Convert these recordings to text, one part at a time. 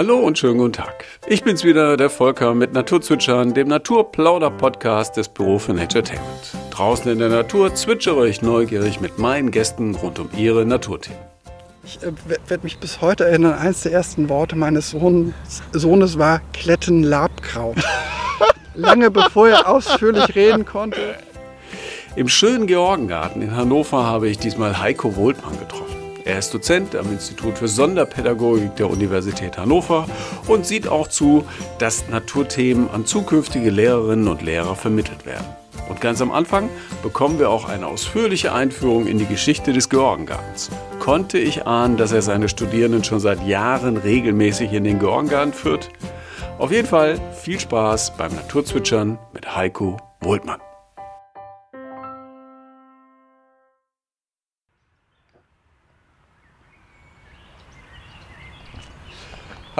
Hallo und schönen guten Tag. Ich bin's wieder, der Volker mit Naturzwitschern, dem Naturplauder-Podcast des Büro für Naturetainment. Draußen in der Natur zwitschere ich neugierig mit meinen Gästen rund um ihre Naturthemen. Ich äh, werde mich bis heute erinnern, eines der ersten Worte meines Sohns, Sohnes war Klettenlabkraut. Lange bevor er ausführlich reden konnte. Im schönen Georgengarten in Hannover habe ich diesmal Heiko Wohltmann getroffen. Er ist Dozent am Institut für Sonderpädagogik der Universität Hannover und sieht auch zu, dass Naturthemen an zukünftige Lehrerinnen und Lehrer vermittelt werden. Und ganz am Anfang bekommen wir auch eine ausführliche Einführung in die Geschichte des Georgengartens. Konnte ich ahnen, dass er seine Studierenden schon seit Jahren regelmäßig in den Georgengarten führt? Auf jeden Fall viel Spaß beim Naturzwitschern mit Heiko Wohltmann.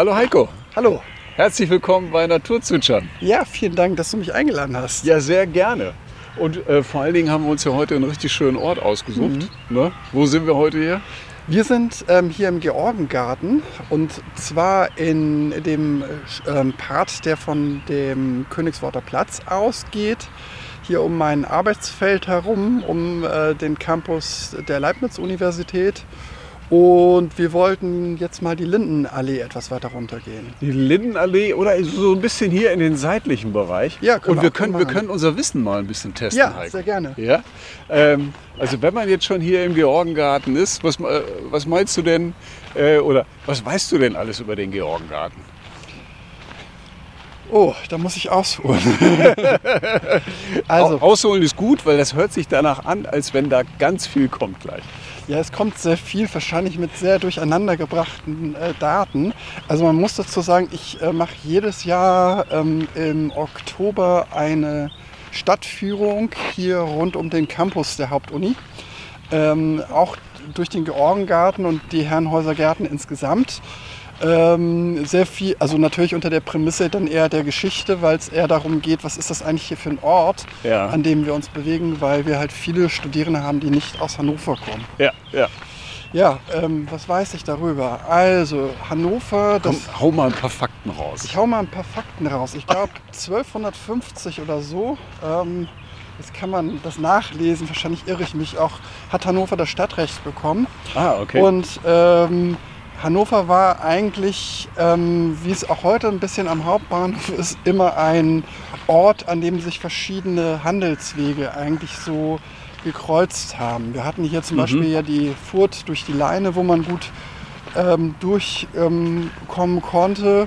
Hallo Heiko. Hallo. Herzlich willkommen bei Naturzwitschern. Ja, vielen Dank, dass du mich eingeladen hast. Ja, sehr gerne. Und äh, vor allen Dingen haben wir uns ja heute einen richtig schönen Ort ausgesucht. Mhm. Ne? Wo sind wir heute hier? Wir sind ähm, hier im Georgengarten und zwar in dem ähm, Part, der von dem Königsworter Platz ausgeht. Hier um mein Arbeitsfeld herum, um äh, den Campus der Leibniz-Universität. Und wir wollten jetzt mal die Lindenallee etwas weiter runtergehen. Die Lindenallee oder so ein bisschen hier in den seitlichen Bereich. Ja, können Und wir, können, wir können unser Wissen mal ein bisschen testen. Ja, Heiko. sehr gerne. Ja? Ähm, also wenn man jetzt schon hier im Georgengarten ist, was, äh, was meinst du denn äh, oder was weißt du denn alles über den Georgengarten? Oh, da muss ich ausholen. also, ausholen ist gut, weil das hört sich danach an, als wenn da ganz viel kommt gleich. Ja, es kommt sehr viel, wahrscheinlich mit sehr durcheinandergebrachten äh, Daten. Also man muss dazu sagen, ich äh, mache jedes Jahr ähm, im Oktober eine Stadtführung hier rund um den Campus der Hauptuni. Ähm, auch durch den Georgengarten und die Herrenhäuser Gärten insgesamt. Ähm, sehr viel, also natürlich unter der Prämisse dann eher der Geschichte, weil es eher darum geht, was ist das eigentlich hier für ein Ort, ja. an dem wir uns bewegen, weil wir halt viele Studierende haben, die nicht aus Hannover kommen. Ja, ja. Ja, ähm, was weiß ich darüber? Also, Hannover. Das, Komm, hau mal ein paar Fakten raus. Ich hau mal ein paar Fakten raus. Ich glaube, 1250 oder so, ähm, das kann man das nachlesen, wahrscheinlich irre ich mich auch, hat Hannover das Stadtrecht bekommen. Ah, okay. Und ähm, Hannover war eigentlich, ähm, wie es auch heute ein bisschen am Hauptbahnhof ist, immer ein Ort, an dem sich verschiedene Handelswege eigentlich so gekreuzt haben. Wir hatten hier zum mhm. Beispiel ja die Furt durch die Leine, wo man gut ähm, durchkommen ähm, konnte.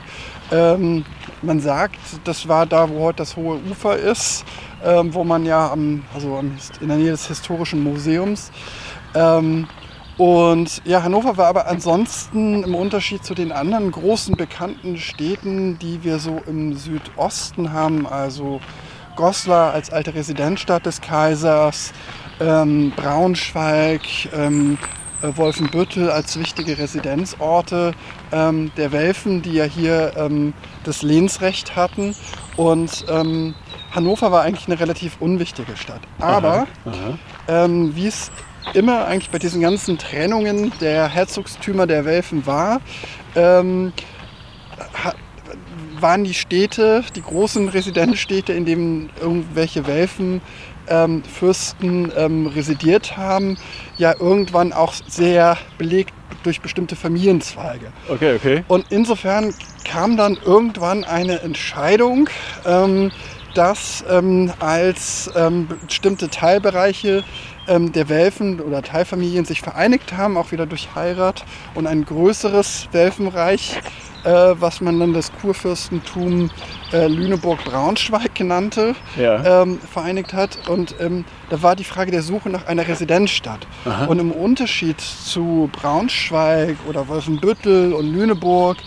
Ähm, man sagt, das war da, wo heute das hohe Ufer ist, ähm, wo man ja am, also in der Nähe des historischen Museums ähm, und ja, Hannover war aber ansonsten im Unterschied zu den anderen großen bekannten Städten, die wir so im Südosten haben, also Goslar als alte Residenzstadt des Kaisers, ähm, Braunschweig, ähm, äh, Wolfenbüttel als wichtige Residenzorte ähm, der Welfen, die ja hier ähm, das Lehnsrecht hatten. Und ähm, Hannover war eigentlich eine relativ unwichtige Stadt. Aber aha, aha. Ähm, wie es immer eigentlich bei diesen ganzen Trennungen der Herzogstümer der Welfen war, ähm, waren die Städte, die großen Residenzstädte, in denen irgendwelche Welfen ähm, Fürsten ähm, residiert haben, ja irgendwann auch sehr belegt durch bestimmte Familienzweige. Okay, okay. Und insofern kam dann irgendwann eine Entscheidung, ähm, dass ähm, als ähm, bestimmte Teilbereiche ähm, der Welfen oder Teilfamilien sich vereinigt haben, auch wieder durch Heirat und ein größeres Welfenreich, äh, was man dann das Kurfürstentum äh, Lüneburg-Braunschweig genannte, ja. ähm, vereinigt hat. Und ähm, da war die Frage der Suche nach einer Residenzstadt. Aha. Und im Unterschied zu Braunschweig oder Wolfenbüttel und Lüneburg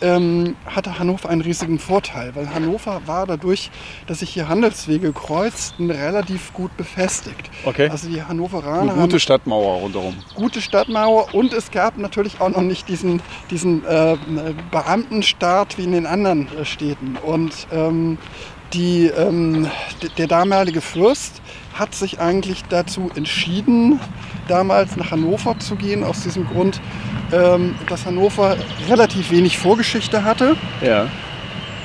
ähm, hatte Hannover einen riesigen Vorteil, weil Hannover war dadurch, dass sich hier Handelswege kreuzten, relativ gut befestigt. Okay. Also die Hannoveraner Eine gute Stadtmauer rundherum. Gute Stadtmauer und es gab natürlich auch noch nicht diesen, diesen äh, Beamtenstaat wie in den anderen äh, Städten. Und ähm, die, ähm, der damalige Fürst hat sich eigentlich dazu entschieden, damals nach Hannover zu gehen, aus diesem Grund, ähm, dass Hannover relativ wenig Vorgeschichte hatte. Ja.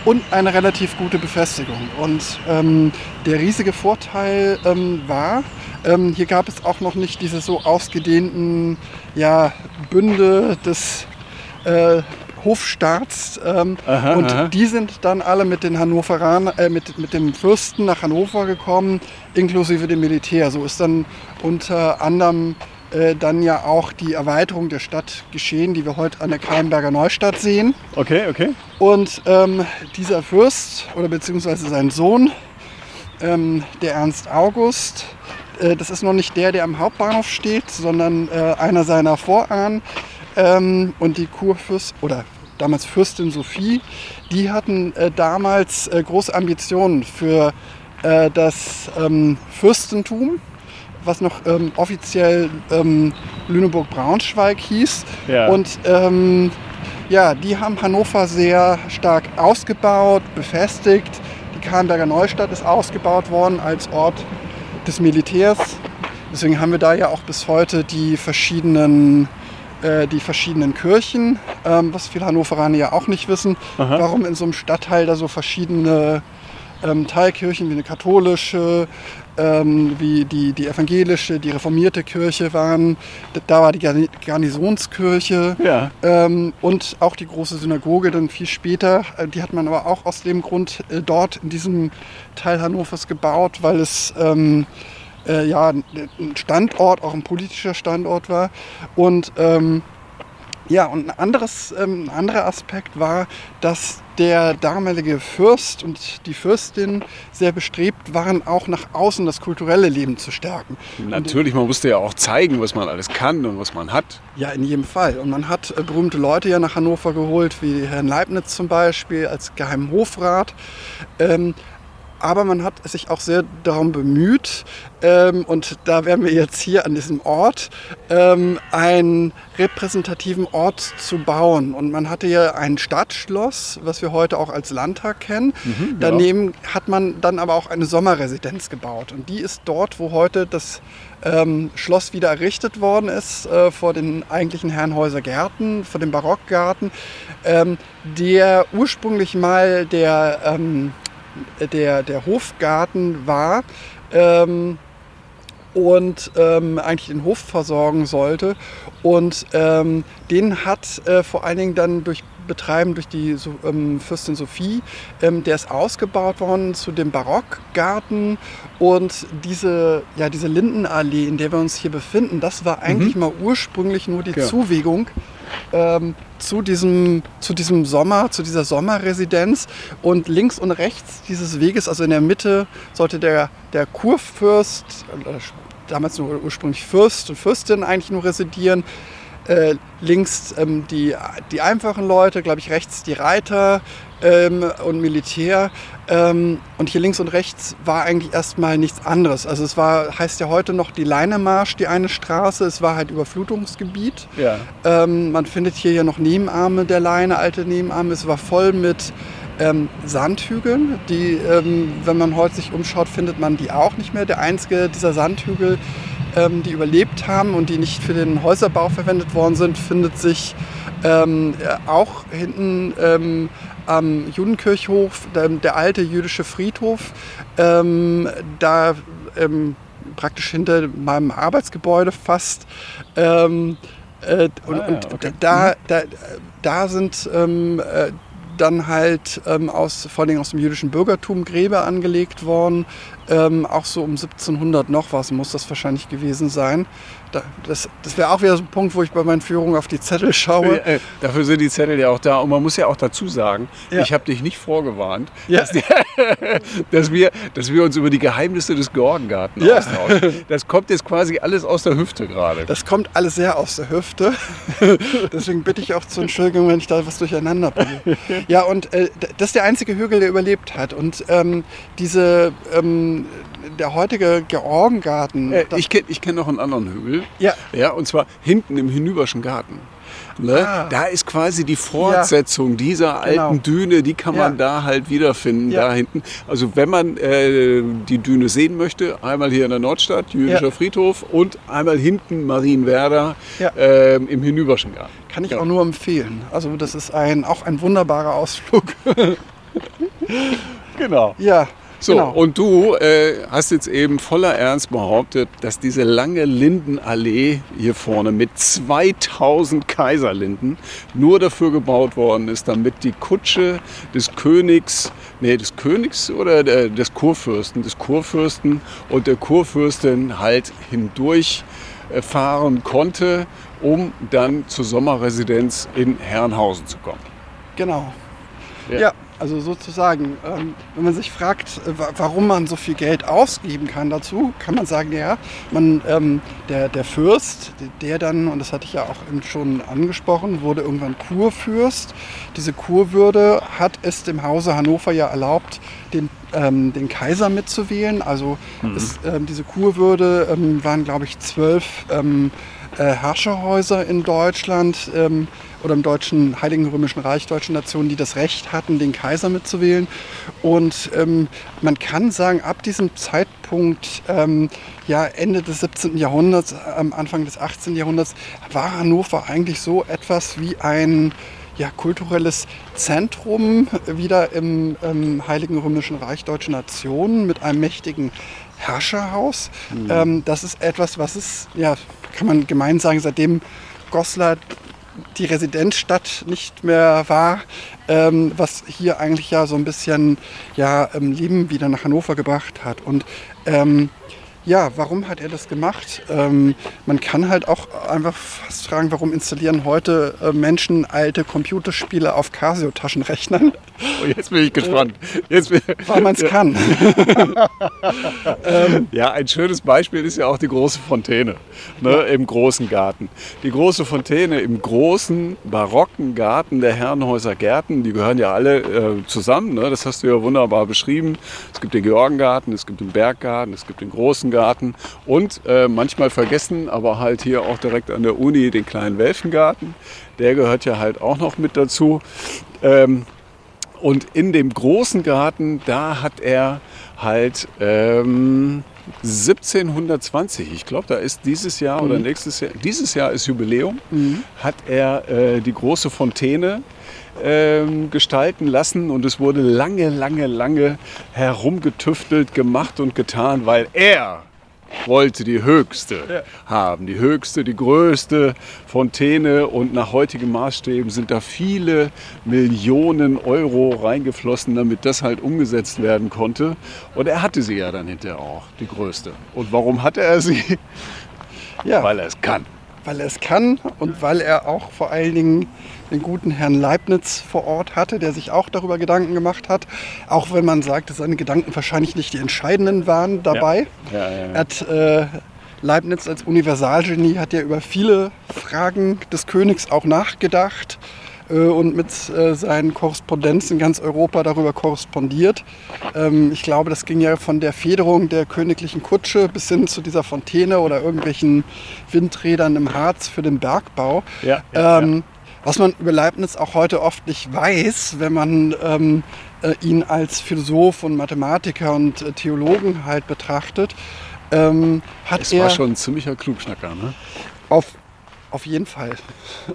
Und eine relativ gute Befestigung. Und ähm, der riesige Vorteil ähm, war, ähm, hier gab es auch noch nicht diese so ausgedehnten ja, Bünde des äh, Hofstaats. Ähm, Aha, und aha. die sind dann alle mit den Hannoveranern, äh, mit, mit dem Fürsten nach Hannover gekommen, inklusive dem Militär. So ist dann unter anderem äh, dann ja auch die Erweiterung der Stadt geschehen, die wir heute an der Keilenberger Neustadt sehen. Okay, okay. Und ähm, dieser Fürst oder beziehungsweise sein Sohn, ähm, der Ernst August, äh, das ist noch nicht der, der am Hauptbahnhof steht, sondern äh, einer seiner Vorahnen. Ähm, und die Kurfürst oder damals Fürstin Sophie, die hatten äh, damals äh, große Ambitionen für äh, das ähm, Fürstentum, was noch ähm, offiziell ähm, Lüneburg-Braunschweig hieß. Ja. Und ähm, ja, die haben Hannover sehr stark ausgebaut, befestigt. Die Kahlenberger Neustadt ist ausgebaut worden als Ort des Militärs. Deswegen haben wir da ja auch bis heute die verschiedenen, äh, die verschiedenen Kirchen, ähm, was viele Hannoveraner ja auch nicht wissen, Aha. warum in so einem Stadtteil da so verschiedene ähm, Teilkirchen wie eine katholische, ähm, wie die, die evangelische, die reformierte Kirche waren. Da- war die Garni- Garnisonskirche. Ja. Ähm, und auch die große Synagoge dann viel später. Äh, Die hat man aber auch aus dem Grund äh, dort in diesem Teil Hannovers gebaut, weil es ähm, äh, ja ein Standort, auch ein politischer Standort war. Und ähm, ja, und ein, anderes, ähm, ein anderer Aspekt war, dass der damalige Fürst und die Fürstin sehr bestrebt waren, auch nach außen das kulturelle Leben zu stärken. Natürlich, man musste ja auch zeigen, was man alles kann und was man hat. Ja, in jedem Fall. Und man hat äh, berühmte Leute ja nach Hannover geholt, wie Herrn Leibniz zum Beispiel als geheimen Hofrat. Ähm, aber man hat sich auch sehr darum bemüht, ähm, und da wären wir jetzt hier an diesem Ort, ähm, einen repräsentativen Ort zu bauen. Und man hatte ja ein Stadtschloss, was wir heute auch als Landtag kennen. Daneben hat man dann aber auch eine Sommerresidenz gebaut. Und die ist dort, wo heute das ähm, Schloss wieder errichtet worden ist, äh, vor den eigentlichen Herrenhäuser Gärten, vor dem Barockgarten, ähm, der ursprünglich mal der, ähm, der, der Hofgarten war. Ähm, und ähm, eigentlich den Hof versorgen sollte. Und ähm, den hat äh, vor allen Dingen dann durch Betreiben durch die ähm, Fürstin Sophie, ähm, der ist ausgebaut worden zu dem Barockgarten und diese, ja, diese Lindenallee, in der wir uns hier befinden, das war eigentlich mal ursprünglich nur die Ja. Zuwegung ähm, zu, diesem, zu diesem Sommer, zu dieser Sommerresidenz. Und links und rechts dieses Weges, also in der Mitte, sollte der, der Kurfürst, äh, damals nur ursprünglich Fürst und Fürstin eigentlich nur residieren. Äh, links ähm, die, die einfachen Leute, glaube ich, rechts die Reiter ähm, und Militär. Ähm, und hier links und rechts war eigentlich erstmal nichts anderes. Also es war, heißt ja heute noch die Leinemarsch, die eine Straße. Es war halt Überflutungsgebiet. Ja. Ähm, man findet hier ja noch Nebenarme der Leine, alte Nebenarme. Es war voll mit ähm, Sandhügeln. Die, ähm, wenn man heute sich umschaut, findet man die auch nicht mehr. Der einzige dieser Sandhügel, ähm, die überlebt haben und die nicht für den Häuserbau verwendet worden sind, findet sich ähm, äh, auch hinten ähm, am Judenkirchhof, der, der alte jüdische Friedhof. Ähm, da praktisch hinter meinem Arbeitsgebäude fast. Äh, und Ah, und okay. da, da, da sind ähm, äh, dann halt ähm, aus, vor allem aus dem jüdischen Bürgertum Gräber angelegt worden. Ähm, auch so um 1700 noch was muss das wahrscheinlich gewesen sein. Da, das das wäre auch wieder so ein Punkt, wo ich bei meinen Führungen auf die Zettel schaue. Äh, dafür sind die Zettel ja auch da. Und man muss ja auch dazu sagen, Ja. ich habe dich nicht vorgewarnt, Ja. dass, die, dass, wir, dass wir uns über die Geheimnisse des Georgengarten Ja. austauschen. Das kommt jetzt quasi alles aus der Hüfte gerade. Das kommt alles sehr aus der Hüfte. Deswegen bitte ich auch zur Entschuldigung, wenn ich da was durcheinander bringe. Ja, und äh, das ist der einzige Hügel, der überlebt hat. Und ähm, diese, ähm, der heutige Georgengarten. Äh, ich kenne ich kenn noch einen anderen Hügel. Ja. ja. Und zwar hinten im Hinüberschen Garten. Ne? Ah. Da ist quasi die Fortsetzung dieser alten Genau. Düne, die kann man Ja. da halt wiederfinden, Ja. da hinten. Also wenn man äh, die Düne sehen möchte, einmal hier in der Nordstadt, jüdischer Ja. Friedhof und einmal hinten Marienwerder Ja. ähm, im Hinüberschen Garten. Kann ich Ja. auch nur empfehlen. Also das ist ein, auch ein wunderbarer Ausflug. Genau. ja, So, genau. und du äh, hast jetzt eben voller Ernst behauptet, dass diese lange Lindenallee hier vorne mit 2000 Kaiserlinden nur dafür gebaut worden ist, damit die Kutsche des Königs, nee, des Königs oder der, des Kurfürsten, des Kurfürsten und der Kurfürstin halt hindurch äh, fahren konnte, um dann zur Sommerresidenz in Herrenhausen zu kommen. Genau. Ja. Ja, also sozusagen, ähm, wenn man sich fragt, äh, wa- warum man so viel Geld ausgeben kann dazu, kann man sagen, ja, man, ähm, der, der Fürst, der dann, und das hatte ich ja auch schon angesprochen, wurde irgendwann Kurfürst. Diese Kurwürde hat es dem Hause Hannover ja erlaubt, den, ähm, den Kaiser mitzuwählen. Also es, ähm, diese Kurwürde waren, glaube ich, zwölf äh, Herrscherhäuser in Deutschland oder im deutschen Heiligen Römischen Reich, deutschen Nationen, die das Recht hatten, den Kaiser mitzuwählen. Und ähm, man kann sagen, ab diesem Zeitpunkt, ähm, ja Ende des 17. Jahrhunderts, am Anfang des 18. Jahrhunderts, war Hannover eigentlich so etwas wie ein ja, kulturelles Zentrum wieder im ähm, Heiligen Römischen Reich Deutsche Nationen mit einem mächtigen Herrscherhaus. Ähm, das ist etwas, was es, ja, kann man gemein sagen, seitdem Goslar die Residenzstadt nicht mehr war, ähm, was hier eigentlich ja so ein bisschen ja, ähm, Leben wieder nach Hannover gebracht hat. Und ähm, ja, warum hat er das gemacht? Ähm, man kann halt auch einfach fast fragen, warum installieren heute äh, Menschen alte Computerspiele auf Casio-Taschenrechnern? Oh, jetzt bin ich gespannt. Jetzt bin, Weil man es kann. Ja, ein schönes Beispiel ist ja auch die große Fontäne ne, im großen Garten. Die große Fontäne im großen barocken Garten der Herrenhäuser Gärten, die gehören ja alle äh, zusammen. Ne? Das hast du ja wunderbar beschrieben. Es gibt den Georgengarten, es gibt den Berggarten, es gibt den großen Garten und äh, manchmal vergessen, aber halt hier auch direkt an der Uni den kleinen Welfengarten. Der gehört ja halt auch noch mit dazu. Ähm, und in dem großen Garten, da hat er halt ähm, 1720, ich glaube, da ist dieses Jahr oder nächstes Jahr, dieses Jahr ist Jubiläum, hat er äh, die große Fontäne ähm, gestalten lassen und es wurde lange, lange, lange herumgetüftelt, gemacht und getan, weil er wollte die höchste haben, die höchste, die größte Fontäne und nach heutigen Maßstäben sind da viele Millionen Euro reingeflossen, damit das halt umgesetzt werden konnte. Und er hatte sie ja dann hinterher auch, die größte. Und warum hatte er sie? Ja, Weil er es kann. Weil er es kann und weil er auch vor allen Dingen den guten Herrn Leibniz vor Ort hatte, der sich auch darüber Gedanken gemacht hat. Auch wenn man sagt, dass seine Gedanken wahrscheinlich nicht die entscheidenden waren dabei. Ja, ja, ja. Er hat äh, Leibniz als Universalgenie hat ja über viele Fragen des Königs auch nachgedacht und mit äh, seinen Korrespondenzen in ganz Europa darüber korrespondiert. Ähm, ich glaube, das ging ja von der Federung der königlichen Kutsche bis hin zu dieser Fontäne oder irgendwelchen Windrädern im Harz für den Bergbau. Ja, ja, ähm, Was man über Leibniz auch heute oft nicht weiß, wenn man ähm, äh, ihn als Philosoph und Mathematiker und äh, Theologen halt betrachtet, ähm, hat Es er war schon ein ziemlicher Klugschnacker, ne? auf, auf jeden Fall.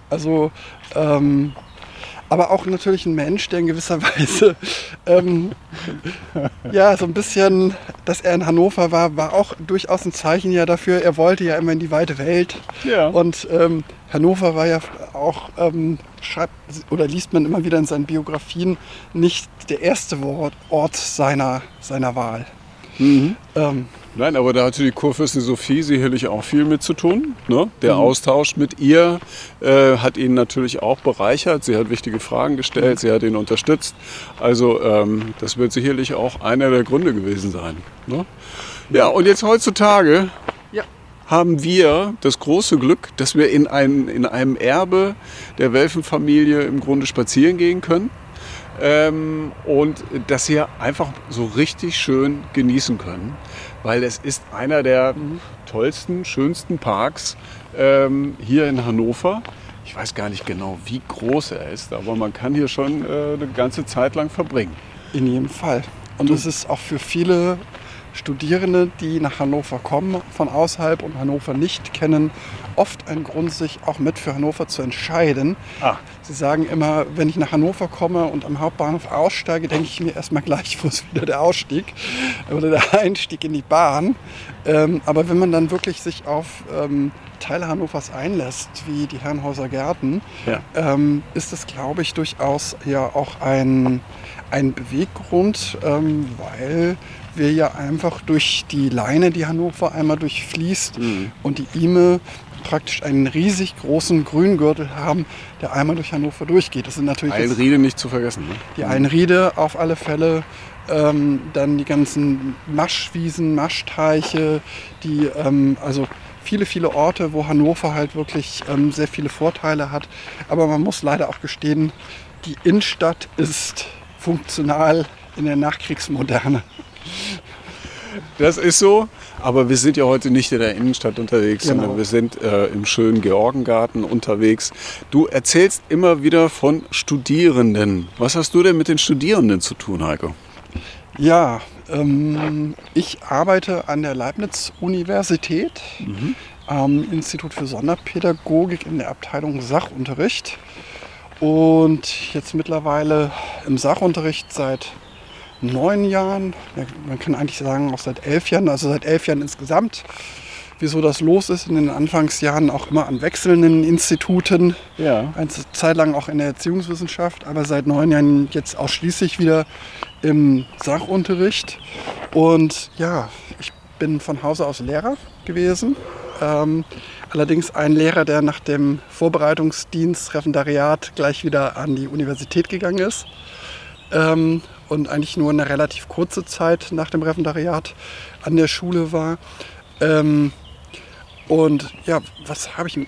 Also, ähm, aber auch natürlich ein Mensch, der in gewisser Weise, ähm, ja, so ein bisschen, dass er in Hannover war, war auch durchaus ein Zeichen ja dafür. Er wollte ja immer in die weite Welt. Ja. Und ähm, Hannover war ja auch, ähm, schreibt oder liest man immer wieder in seinen Biografien, nicht der erste Ort seiner, seiner Wahl. Mhm. Nein, aber da hatte die Kurfürstin Sophie sicherlich auch viel mit zu tun. Ne? Der Mhm. Austausch mit ihr äh, hat ihn natürlich auch bereichert. Sie hat wichtige Fragen gestellt, Mhm. sie hat ihn unterstützt. Also ähm, das wird sicherlich auch einer der Gründe gewesen sein. Ne? Ja, und jetzt heutzutage ja. haben wir das große Glück, dass wir in, ein, in einem Erbe der Welfenfamilie im Grunde spazieren gehen können. Ähm, und das hier einfach so richtig schön genießen können, weil es ist einer der tollsten, schönsten Parks ähm, hier in Hannover. Ich weiß gar nicht genau, wie groß er ist, aber man kann hier schon äh, eine ganze Zeit lang verbringen. In jedem Fall. Und es ist auch für viele Studierende, die nach Hannover kommen, von außerhalb und Hannover nicht kennen, oft ein Grund, sich auch mit für Hannover zu entscheiden. Ah. Sie sagen immer, wenn ich nach Hannover komme und am Hauptbahnhof aussteige, denke ich mir erstmal gleich, wo ist wieder der Ausstieg oder der Einstieg in die Bahn. Ähm, aber wenn man dann wirklich sich auf ähm, Teile Hannovers einlässt, wie die Herrenhauser Gärten, Ja. ähm, ist das, glaube ich, durchaus ja auch ein, ein Beweggrund, ähm, weil wir ja einfach durch die Leine, die Hannover einmal durchfließt Mhm. und die Ime praktisch einen riesig großen Grüngürtel haben, der einmal durch Hannover durchgeht. Das sind natürlich Einriede nicht zu vergessen. Ne? die Einriede auf alle Fälle, ähm, dann die ganzen Maschwiesen, Maschteiche, die ähm, also viele, viele Orte, wo Hannover halt wirklich ähm, sehr viele Vorteile hat. Aber man muss leider auch gestehen, die Innenstadt ist funktional in der Nachkriegsmoderne. Das ist so, aber wir sind ja heute nicht in der Innenstadt unterwegs, Genau. sondern wir sind äh, im schönen Georgengarten unterwegs. Du erzählst immer wieder von Studierenden. Was hast du denn mit den Studierenden zu tun, Heiko? Ja, ähm, ich arbeite an der Leibniz-Universität am Institut für Sonderpädagogik in der Abteilung Sachunterricht. Und jetzt mittlerweile im Sachunterricht seit neun Jahren, ja, man kann eigentlich sagen auch seit elf Jahren, also seit elf Jahren insgesamt. Wieso das los ist in den Anfangsjahren auch immer an wechselnden Instituten Ja. eine Zeit lang auch in der Erziehungswissenschaft, aber seit neun Jahren jetzt ausschließlich wieder im Sachunterricht. Und ja, ich bin von Hause aus Lehrer gewesen. Ähm, allerdings ein Lehrer, der nach dem Vorbereitungsdienst, Referendariat gleich wieder an die Universität gegangen ist. Ähm, und eigentlich nur eine relativ kurze Zeit nach dem Referendariat an der Schule war. Ähm, und ja, was habe ich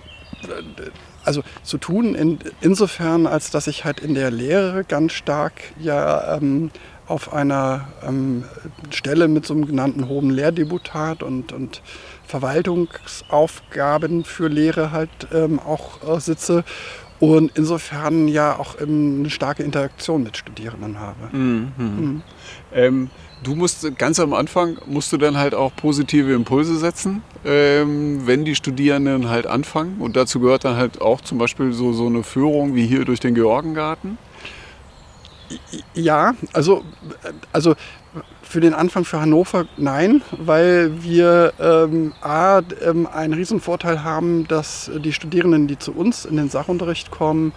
also zu tun in, insofern, als dass ich halt in der Lehre ganz stark ja ähm, auf einer ähm, Stelle mit so einem genannten hohen Lehrdebutat und, und Verwaltungsaufgaben für Lehre halt ähm, auch äh, sitze und insofern ja auch ähm, eine starke Interaktion mit Studierenden habe. Ähm, du musst ganz am Anfang musst du dann halt auch positive Impulse setzen, ähm, wenn die Studierenden halt anfangen. Und dazu gehört dann halt auch zum Beispiel so, so eine Führung wie hier durch den Georgengarten. Ja, also, also für den Anfang für Hannover nein, weil wir ähm, A, ähm, einen riesen Vorteil haben, dass die Studierenden, die zu uns in den Sachunterricht kommen,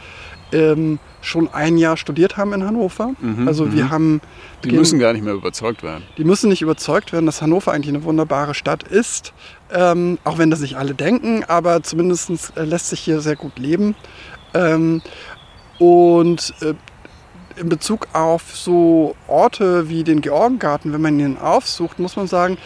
ähm, schon ein Jahr studiert haben in Hannover. also wir haben Die gehen- müssen gar nicht mehr überzeugt werden. die müssen nicht überzeugt werden, dass Hannover eigentlich eine wunderbare Stadt ist. Ähm, auch wenn das nicht alle denken, aber zumindest äh, lässt sich hier sehr gut leben. Ähm, und äh, in Bezug auf so Orte wie den Georgengarten, wenn man ihn aufsucht, muss man sagen,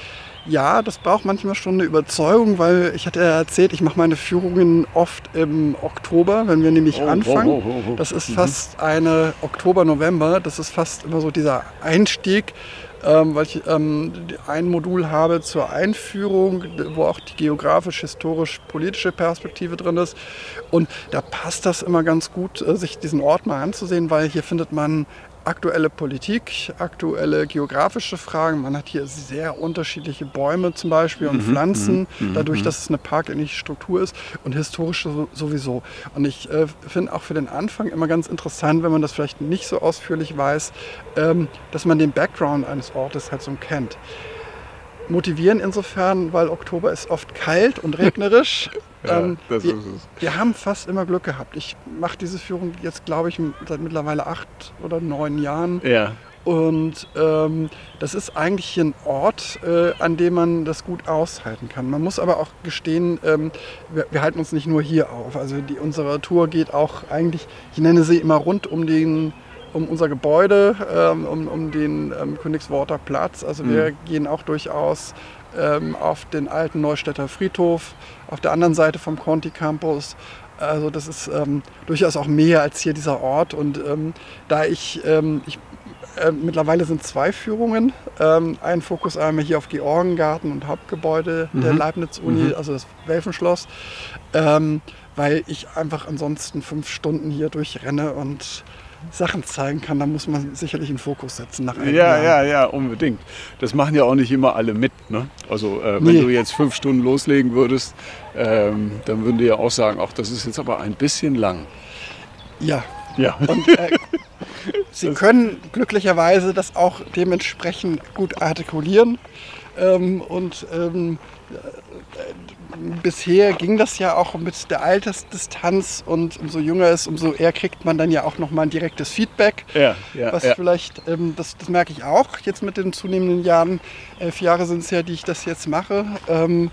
ja, das braucht manchmal schon eine Überzeugung, weil ich hatte ja erzählt, ich mache meine Führungen oft im Oktober, wenn wir nämlich Oh, anfangen. oh, oh, oh, oh. Das ist fast eine Oktober, November. Das ist fast immer so dieser Einstieg, ähm, weil ich ähm, ein Modul habe zur Einführung, wo auch die geografisch-historisch-politische Perspektive drin ist. Und da passt das immer ganz gut, äh, sich diesen Ort mal anzusehen, weil hier findet man aktuelle Politik, aktuelle geografische Fragen. Man hat hier sehr unterschiedliche Bäume zum Beispiel und Pflanzen, dadurch, dass es eine parkähnliche Struktur ist und historisch so- sowieso. Und ich äh, finde auch für den Anfang immer ganz interessant, wenn man das vielleicht nicht so ausführlich weiß, ähm, dass man den Background eines Ortes halt so kennt. Motivieren insofern, weil Oktober ist oft kalt und regnerisch. Ja, Ähm, das wir, ist es. wir haben fast immer Glück gehabt. Ich mache diese Führung jetzt, glaube ich, seit mittlerweile acht oder neun Jahren. Ja. Und ähm, das ist eigentlich hier ein Ort, äh, an dem man das gut aushalten kann. Man muss aber auch gestehen, ähm, wir, wir halten uns nicht nur hier auf. Also die, unsere Tour geht auch eigentlich, ich nenne sie immer rund um den um unser Gebäude, ähm, um, um den ähm, Königsworter Platz. Also wir gehen auch durchaus ähm, auf den alten Neustädter Friedhof, auf der anderen Seite vom Conti Campus. Also das ist ähm, durchaus auch mehr als hier dieser Ort. Und ähm, da ich, ähm, ich äh, mittlerweile sind zwei Führungen. Ein Fokus einmal hier auf Georgengarten und Hauptgebäude der Leibniz-Uni, also das Welfenschloss. Weil ich einfach ansonsten fünf Stunden hier durchrenne und Sachen zeigen kann, da muss man sicherlich einen Fokus setzen. Nach einem ja, Jahr. ja, ja, unbedingt. Das machen ja auch nicht immer alle mit. Ne? Also äh, wenn nee. du jetzt fünf Stunden loslegen würdest, ähm, dann würden die ja auch sagen, ach, das ist jetzt aber ein bisschen lang. Ja. Ja. Und, äh, sie können glücklicherweise das auch dementsprechend gut artikulieren. Ähm, und ähm, bisher ging das ja auch mit der Altersdistanz und umso jünger es, umso eher kriegt man dann ja auch nochmal ein direktes Feedback. Ja, ja, was ja. vielleicht, ähm, das, das, merke ich auch jetzt mit den zunehmenden Jahren. Elf Jahre sind es ja, die ich das jetzt mache. Ähm,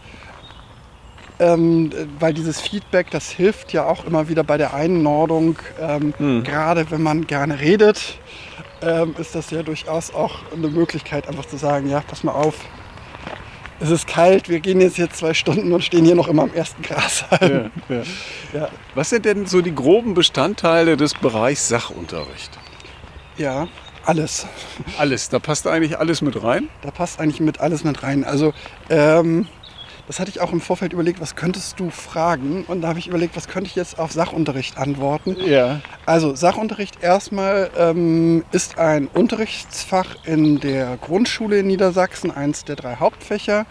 ähm, weil dieses Feedback, das hilft ja auch immer wieder bei der Einordnung. Ähm, hm. Gerade wenn man gerne redet, ähm, ist das ja durchaus auch eine Möglichkeit, einfach zu sagen, ja, pass mal auf, es ist kalt, wir gehen jetzt hier zwei Stunden und stehen hier noch immer am ersten Gras. Ja, ja. Ja. Was sind denn so die groben Bestandteile des Bereichs Sachunterricht? Ja, alles. Alles, da passt eigentlich alles mit rein? Da passt eigentlich mit alles mit rein. Also ähm, das hatte ich auch im Vorfeld überlegt, was könntest du fragen? Und da habe ich überlegt, was könnte ich jetzt auf Sachunterricht antworten? Ja. Also Sachunterricht erstmal ähm, ist ein Unterrichtsfach in der Grundschule in Niedersachsen, eins der drei Hauptfächer.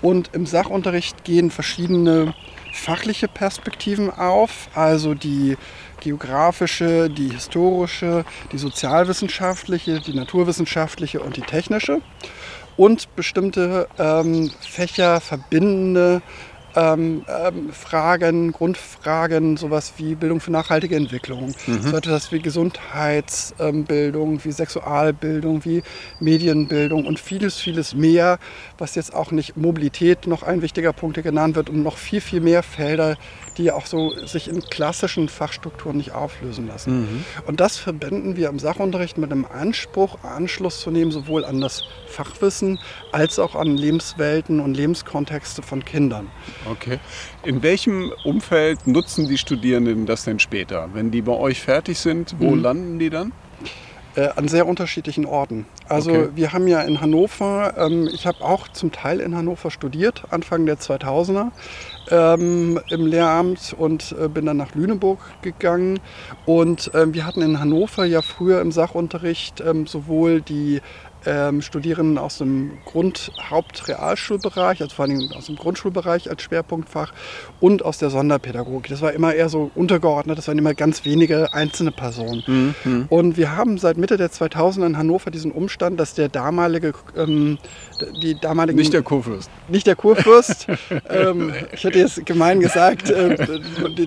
Und im Sachunterricht gehen verschiedene fachliche Perspektiven auf, also die geografische, die historische, die sozialwissenschaftliche, die naturwissenschaftliche und die technische und bestimmte ähm, Fächer verbindende ähm, ähm, Fragen, Grundfragen, sowas wie Bildung für nachhaltige Entwicklung, mhm. so etwas wie Gesundheitsbildung, ähm, wie Sexualbildung, wie Medienbildung und vieles, vieles mehr, was jetzt auch nicht Mobilität noch ein wichtiger Punkt genannt wird und noch viel, viel mehr Felder, die auch so sich in klassischen Fachstrukturen nicht auflösen lassen. Mhm. Und das verbinden wir im Sachunterricht mit einem Anspruch, Anschluss zu nehmen, sowohl an das Fachwissen als auch an Lebenswelten und Lebenskontexte von Kindern. Okay. In welchem Umfeld nutzen die Studierenden das denn später? Wenn die bei euch fertig sind, wo mhm. landen die dann? Äh, an sehr unterschiedlichen Orten. Also okay. wir haben ja in Hannover, ähm, ich habe auch zum Teil in Hannover studiert, Anfang der 2000er ähm, im Lehramt und äh, bin dann nach Lüneburg gegangen. Und äh, wir hatten in Hannover ja früher im Sachunterricht ähm, sowohl die ähm, Studierenden aus dem Grund-Hauptrealschulbereich, also vor allem aus dem Grundschulbereich als Schwerpunktfach und aus der Sonderpädagogik. Das war immer eher so untergeordnet, das waren immer ganz wenige einzelne Personen. Mhm. Und wir haben seit Mitte der 2000er in Hannover diesen Umstand, dass der damalige, ähm, die damaligen... Nicht der Kurfürst. Nicht der Kurfürst. ähm, ich hätte jetzt gemein gesagt, äh,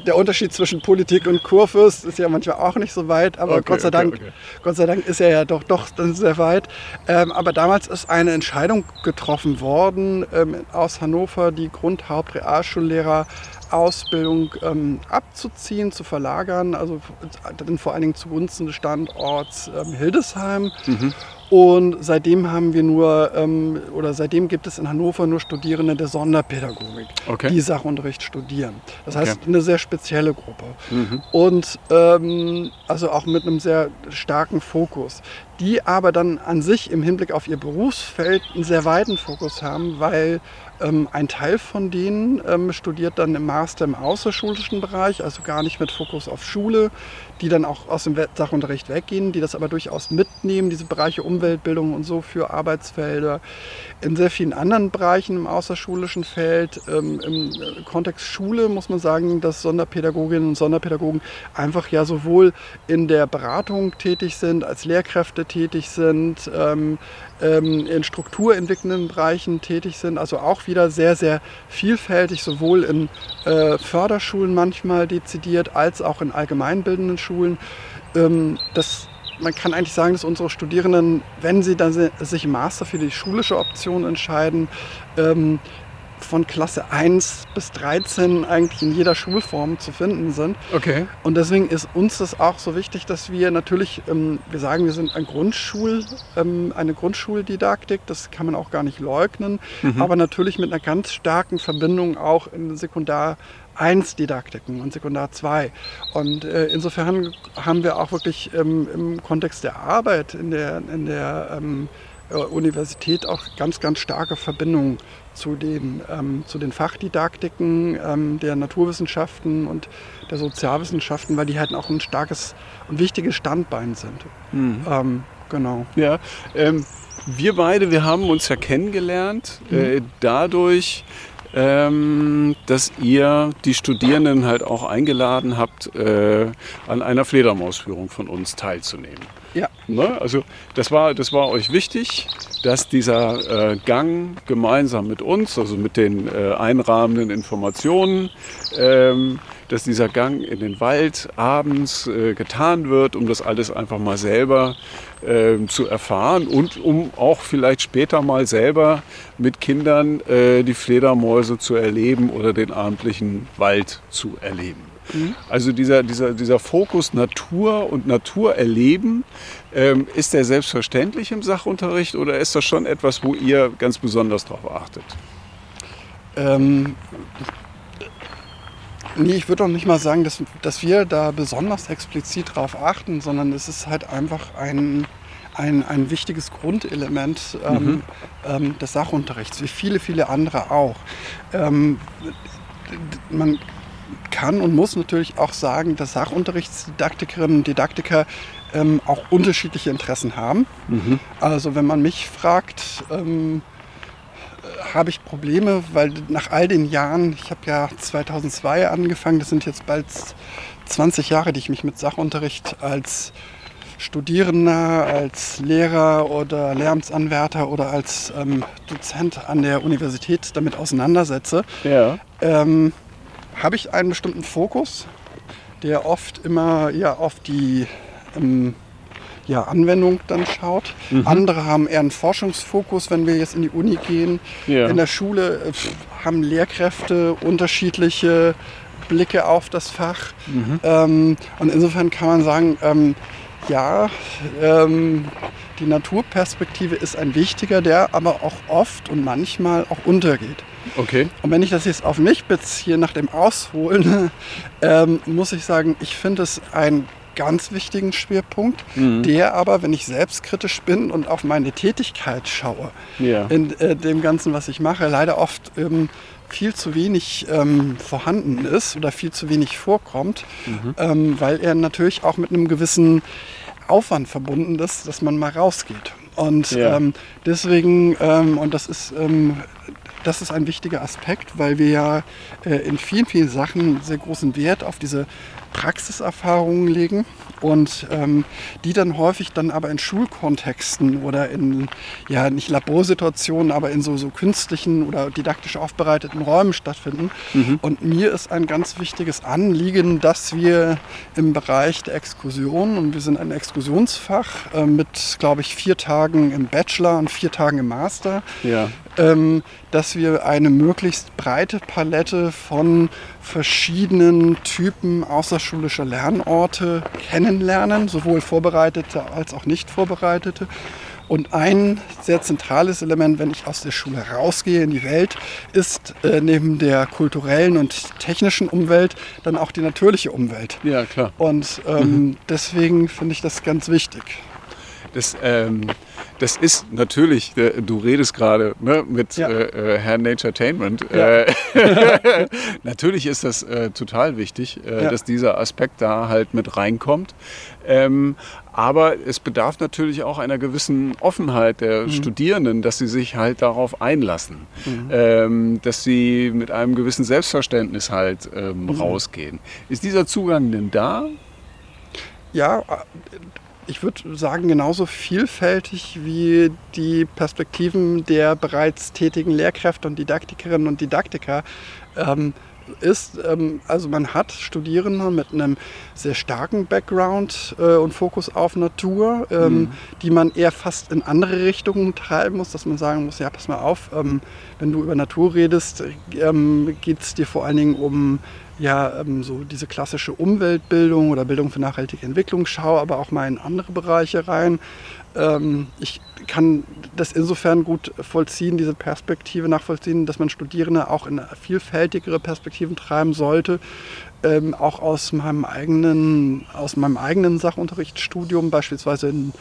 der Unterschied zwischen Politik und Kurfürst ist ja manchmal auch nicht so weit, aber okay, Gott, sei Dank, okay, okay. Gott sei Dank ist er ja doch, doch dann sehr weit. Ähm, aber damals ist eine Entscheidung getroffen worden ähm, aus Hannover, die Grundhauptrealschullehrer Ausbildung ähm, abzuziehen, zu verlagern, also dann vor allen Dingen zugunsten des Standorts ähm, Hildesheim. Mhm. Und seitdem haben wir nur, ähm, oder seitdem gibt es in Hannover nur Studierende der Sonderpädagogik, okay. die Sachunterricht studieren. Das heißt, okay. eine sehr spezielle Gruppe. Mhm. Und ähm, also auch mit einem sehr starken Fokus, die aber dann an sich im Hinblick auf ihr Berufsfeld einen sehr weiten Fokus haben, weil ähm, ein Teil von denen ähm, studiert dann im Master im außerschulischen Bereich, also gar nicht mit Fokus auf Schule, die dann auch aus dem Sachunterricht weggehen, die das aber durchaus mitnehmen, diese Bereiche Umweltbildung und so für Arbeitsfelder. In sehr vielen anderen Bereichen im außerschulischen Feld, ähm, im Kontext Schule muss man sagen, dass Sonderpädagoginnen und Sonderpädagogen einfach ja sowohl in der Beratung tätig sind, als Lehrkräfte tätig sind, ähm, ähm, in strukturentwickelnden Bereichen tätig sind, also auch wieder sehr, sehr vielfältig, sowohl in äh, Förderschulen manchmal dezidiert, als auch in allgemeinbildenden Schulen. Ähm, das, man kann eigentlich sagen, dass unsere Studierenden, wenn sie dann sich im Master für die schulische Option entscheiden, ähm, von Klasse 1 bis 13 eigentlich in jeder Schulform zu finden sind. Okay. Und deswegen ist uns das auch so wichtig, dass wir natürlich, ähm, wir sagen, wir sind ein Grundschul, ähm, eine Grundschuldidaktik, das kann man auch gar nicht leugnen, mhm. aber natürlich mit einer ganz starken Verbindung auch in Sekundar 1 Didaktiken und Sekundar 2. Und äh, insofern haben wir auch wirklich ähm, im Kontext der Arbeit in der, in der ähm, äh, Universität auch ganz, ganz starke Verbindungen zu den, ähm, zu den Fachdidaktiken ähm, der Naturwissenschaften und der Sozialwissenschaften, weil die halt auch ein starkes und wichtiges Standbein sind. Mhm. Ähm, genau. Ja, ähm, wir beide, wir haben uns ja kennengelernt mhm. äh, dadurch, ähm, dass ihr die Studierenden halt auch eingeladen habt, äh, an einer Fledermausführung von uns teilzunehmen. Ja. Ne? Also das war, das war euch wichtig, dass dieser äh, Gang gemeinsam mit uns, also mit den äh, einrahmenden Informationen, ähm, dass dieser Gang in den Wald abends äh, getan wird, um das alles einfach mal selber äh, zu erfahren und um auch vielleicht später mal selber mit Kindern äh, die Fledermäuse zu erleben oder den abendlichen Wald zu erleben. Mhm. Also dieser, dieser, dieser Fokus Natur und Naturerleben, ähm, ist der selbstverständlich im Sachunterricht oder ist das schon etwas, wo ihr ganz besonders darauf achtet? Ähm, nee, ich würde auch nicht mal sagen, dass, dass wir da besonders explizit drauf achten, sondern es ist halt einfach ein, ein, ein wichtiges Grundelement ähm, mhm. ähm, des Sachunterrichts, wie viele, viele andere auch. Ähm, man kann und muss natürlich auch sagen, dass Sachunterrichtsdidaktikerinnen und Didaktiker ähm, auch unterschiedliche Interessen haben. Mhm. Also wenn man mich fragt, ähm, habe ich Probleme, weil nach all den Jahren, ich habe ja 2002 angefangen, das sind jetzt bald 20 Jahre, die ich mich mit Sachunterricht als Studierender, als Lehrer oder Lehramtsanwärter oder als ähm, Dozent an der Universität damit auseinandersetze, ja. ähm, habe ich einen bestimmten Fokus, der oft immer ja, auf die ähm, ja, Anwendung dann schaut. Mhm. Andere haben eher einen Forschungsfokus, wenn wir jetzt in die Uni gehen. Ja. In der Schule äh, haben Lehrkräfte unterschiedliche Blicke auf das Fach. Mhm. Ähm, und insofern kann man sagen, ähm, ja, ähm, die Naturperspektive ist ein wichtiger, der aber auch oft und manchmal auch untergeht. Okay. Und wenn ich das jetzt auf mich beziehe nach dem Ausholen, ähm, muss ich sagen, ich finde es ein ganz wichtigen Schwerpunkt, mhm. der aber, wenn ich selbstkritisch bin und auf meine Tätigkeit schaue, ja. in äh, dem Ganzen, was ich mache, leider oft ähm, viel zu wenig ähm, vorhanden ist oder viel zu wenig vorkommt, mhm. ähm, weil er natürlich auch mit einem gewissen Aufwand verbunden ist, dass man mal rausgeht. Und ja. Ähm, deswegen, ähm, und das ist ähm, das ist ein wichtiger Aspekt, weil wir ja äh, in vielen, vielen Sachen sehr großen Wert auf diese Praxiserfahrungen legen und ähm, die dann häufig dann aber in Schulkontexten oder in, ja nicht Laborsituationen, aber in so, so künstlichen oder didaktisch aufbereiteten Räumen stattfinden. Mhm. Und mir ist ein ganz wichtiges Anliegen, dass wir im Bereich der Exkursion, und wir sind ein Exkursionsfach äh, mit, glaube ich, vier Tagen im Bachelor und vier Tagen im Master, ja. Ähm, dass wir eine möglichst breite Palette von verschiedenen Typen außerschulischer Lernorte kennenlernen, sowohl vorbereitete als auch nicht vorbereitete. Und ein sehr zentrales Element, wenn ich aus der Schule rausgehe in die Welt, ist äh, neben der kulturellen und technischen Umwelt dann auch die natürliche Umwelt. Ja, klar. Und ähm, mhm. deswegen finde ich das ganz wichtig. Das, ähm, das ist natürlich, äh, du redest gerade ne, mit ja. äh, äh Herrn Naturetainment. Ja. Äh, natürlich ist das äh, total wichtig, ja. dass dieser Aspekt da halt mit reinkommt. Ähm, aber es bedarf natürlich auch einer gewissen Offenheit der mhm. Studierenden, dass sie sich halt darauf einlassen, mhm. ähm, dass sie mit einem gewissen Selbstverständnis halt ähm, mhm. rausgehen. Ist dieser Zugang denn da? Ja, ich würde sagen, genauso vielfältig wie die Perspektiven der bereits tätigen Lehrkräfte und Didaktikerinnen und Didaktiker ähm, ist, ähm, also man hat Studierende mit einem sehr starken Background äh, und Fokus auf Natur, ähm, mhm. die man eher fast in andere Richtungen treiben muss, dass man sagen muss, ja, pass mal auf, ähm, wenn du über Natur redest, ähm, geht es dir vor allen Dingen um ja ähm, so diese klassische Umweltbildung oder Bildung für nachhaltige Entwicklung schaue, aber auch mal in andere Bereiche rein. Ähm, ich kann das insofern gut vollziehen, diese Perspektive nachvollziehen, dass man Studierende auch in vielfältigere Perspektiven treiben sollte. Ähm, auch aus meinem eigenen, aus meinem eigenen Sachunterrichtsstudium, beispielsweise in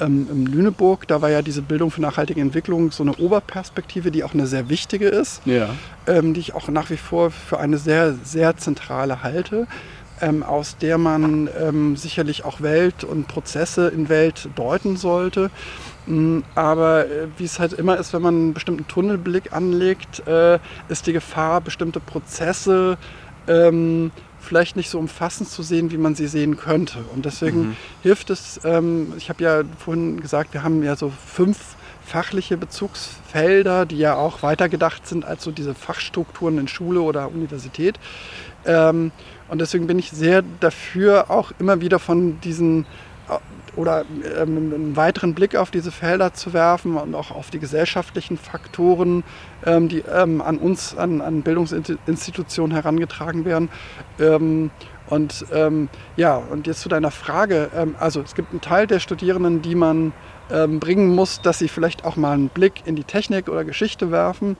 ähm, in Lüneburg, da war ja diese Bildung für nachhaltige Entwicklung so eine Oberperspektive, die auch eine sehr wichtige ist, ja. ähm, die ich auch nach wie vor für eine sehr, sehr zentrale halte. Ähm, aus der man ähm, sicherlich auch Welt und Prozesse in Welt deuten sollte. Mm, aber äh, wie es halt immer ist, wenn man einen bestimmten Tunnelblick anlegt, äh, ist die Gefahr, bestimmte Prozesse ähm, vielleicht nicht so umfassend zu sehen, wie man sie sehen könnte. Und deswegen mhm. hilft es, ähm, ich habe ja vorhin gesagt, wir haben ja so fünf fachliche Bezugsfelder, die ja auch weitergedacht sind als so diese Fachstrukturen in Schule oder Universität. Ähm, und deswegen bin ich sehr dafür, auch immer wieder von diesen oder ähm, einen weiteren Blick auf diese Felder zu werfen und auch auf die gesellschaftlichen Faktoren, ähm, die ähm, an uns, an, an Bildungsinstitutionen herangetragen werden. Ähm, und ähm, ja, und jetzt zu deiner Frage. Ähm, also es gibt einen Teil der Studierenden, die man bringen muss, dass sie vielleicht auch mal einen Blick in die Technik oder Geschichte werfen.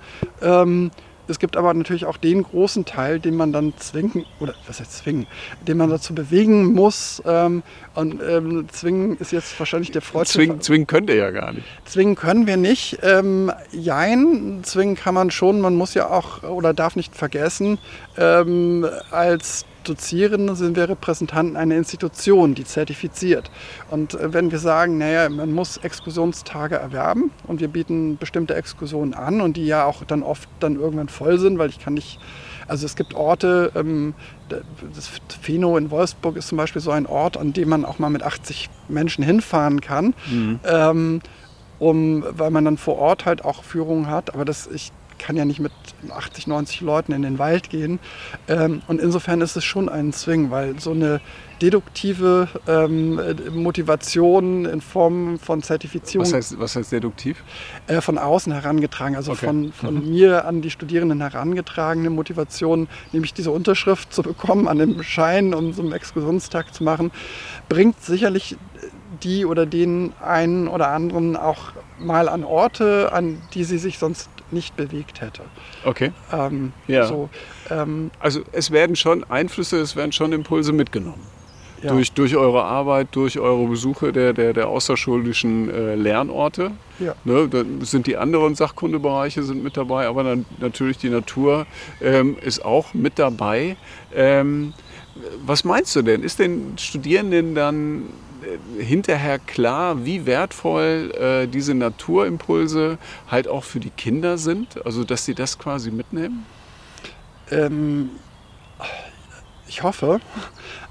Es gibt aber natürlich auch den großen Teil, den man dann zwingen, oder was heißt zwingen, den man dazu bewegen muss. Ähm, und ähm, zwingen ist jetzt wahrscheinlich der Freud. Zwingen, zwingen könnt ihr ja gar nicht. Zwingen können wir nicht. Ähm, jein, zwingen kann man schon. Man muss ja auch oder darf nicht vergessen, ähm, als Dozierende sind wir Repräsentanten einer Institution, die zertifiziert. Und äh, wenn wir sagen, naja, man muss Exkursionstage erwerben und wir bieten bestimmte Exkursionen an und die ja auch dann oft dann irgendwann voll sind, weil ich kann nicht, also es gibt Orte, ähm, das Pheno in Wolfsburg ist zum Beispiel so ein Ort, an dem man auch mal mit 80 Menschen hinfahren kann. Mhm. Ähm, um, weil man dann vor Ort halt auch Führungen hat. Aber das, ich kann ja nicht mit 80, 90 Leuten in den Wald gehen. Ähm, und insofern ist es schon ein Zwing, weil so eine deduktive ähm, Motivation in Form von Zertifizierung. Was heißt, was heißt deduktiv? Äh, von außen herangetragen, also okay. von, von mhm. mir an die Studierenden herangetragene Motivation, nämlich diese Unterschrift zu bekommen an dem Schein, um so einen Exkursionstag zu machen, bringt sicherlich die oder den einen oder anderen auch mal an Orte, an die sie sich sonst nicht bewegt hätte. Okay. Ähm, ja. So, ähm, also es werden schon Einflüsse, es werden schon Impulse mitgenommen. Ja. Durch, durch eure Arbeit, durch eure Besuche der, der, der außerschulischen äh, Lernorte. Ja. Ne, da sind die anderen Sachkundebereiche sind mit dabei, aber dann, natürlich die Natur ähm, ist auch mit dabei. Ähm, was meinst du denn? Ist den Studierenden dann hinterher klar, wie wertvoll äh, diese Naturimpulse halt auch für die Kinder sind? Also, dass sie das quasi mitnehmen? Ähm, ich hoffe.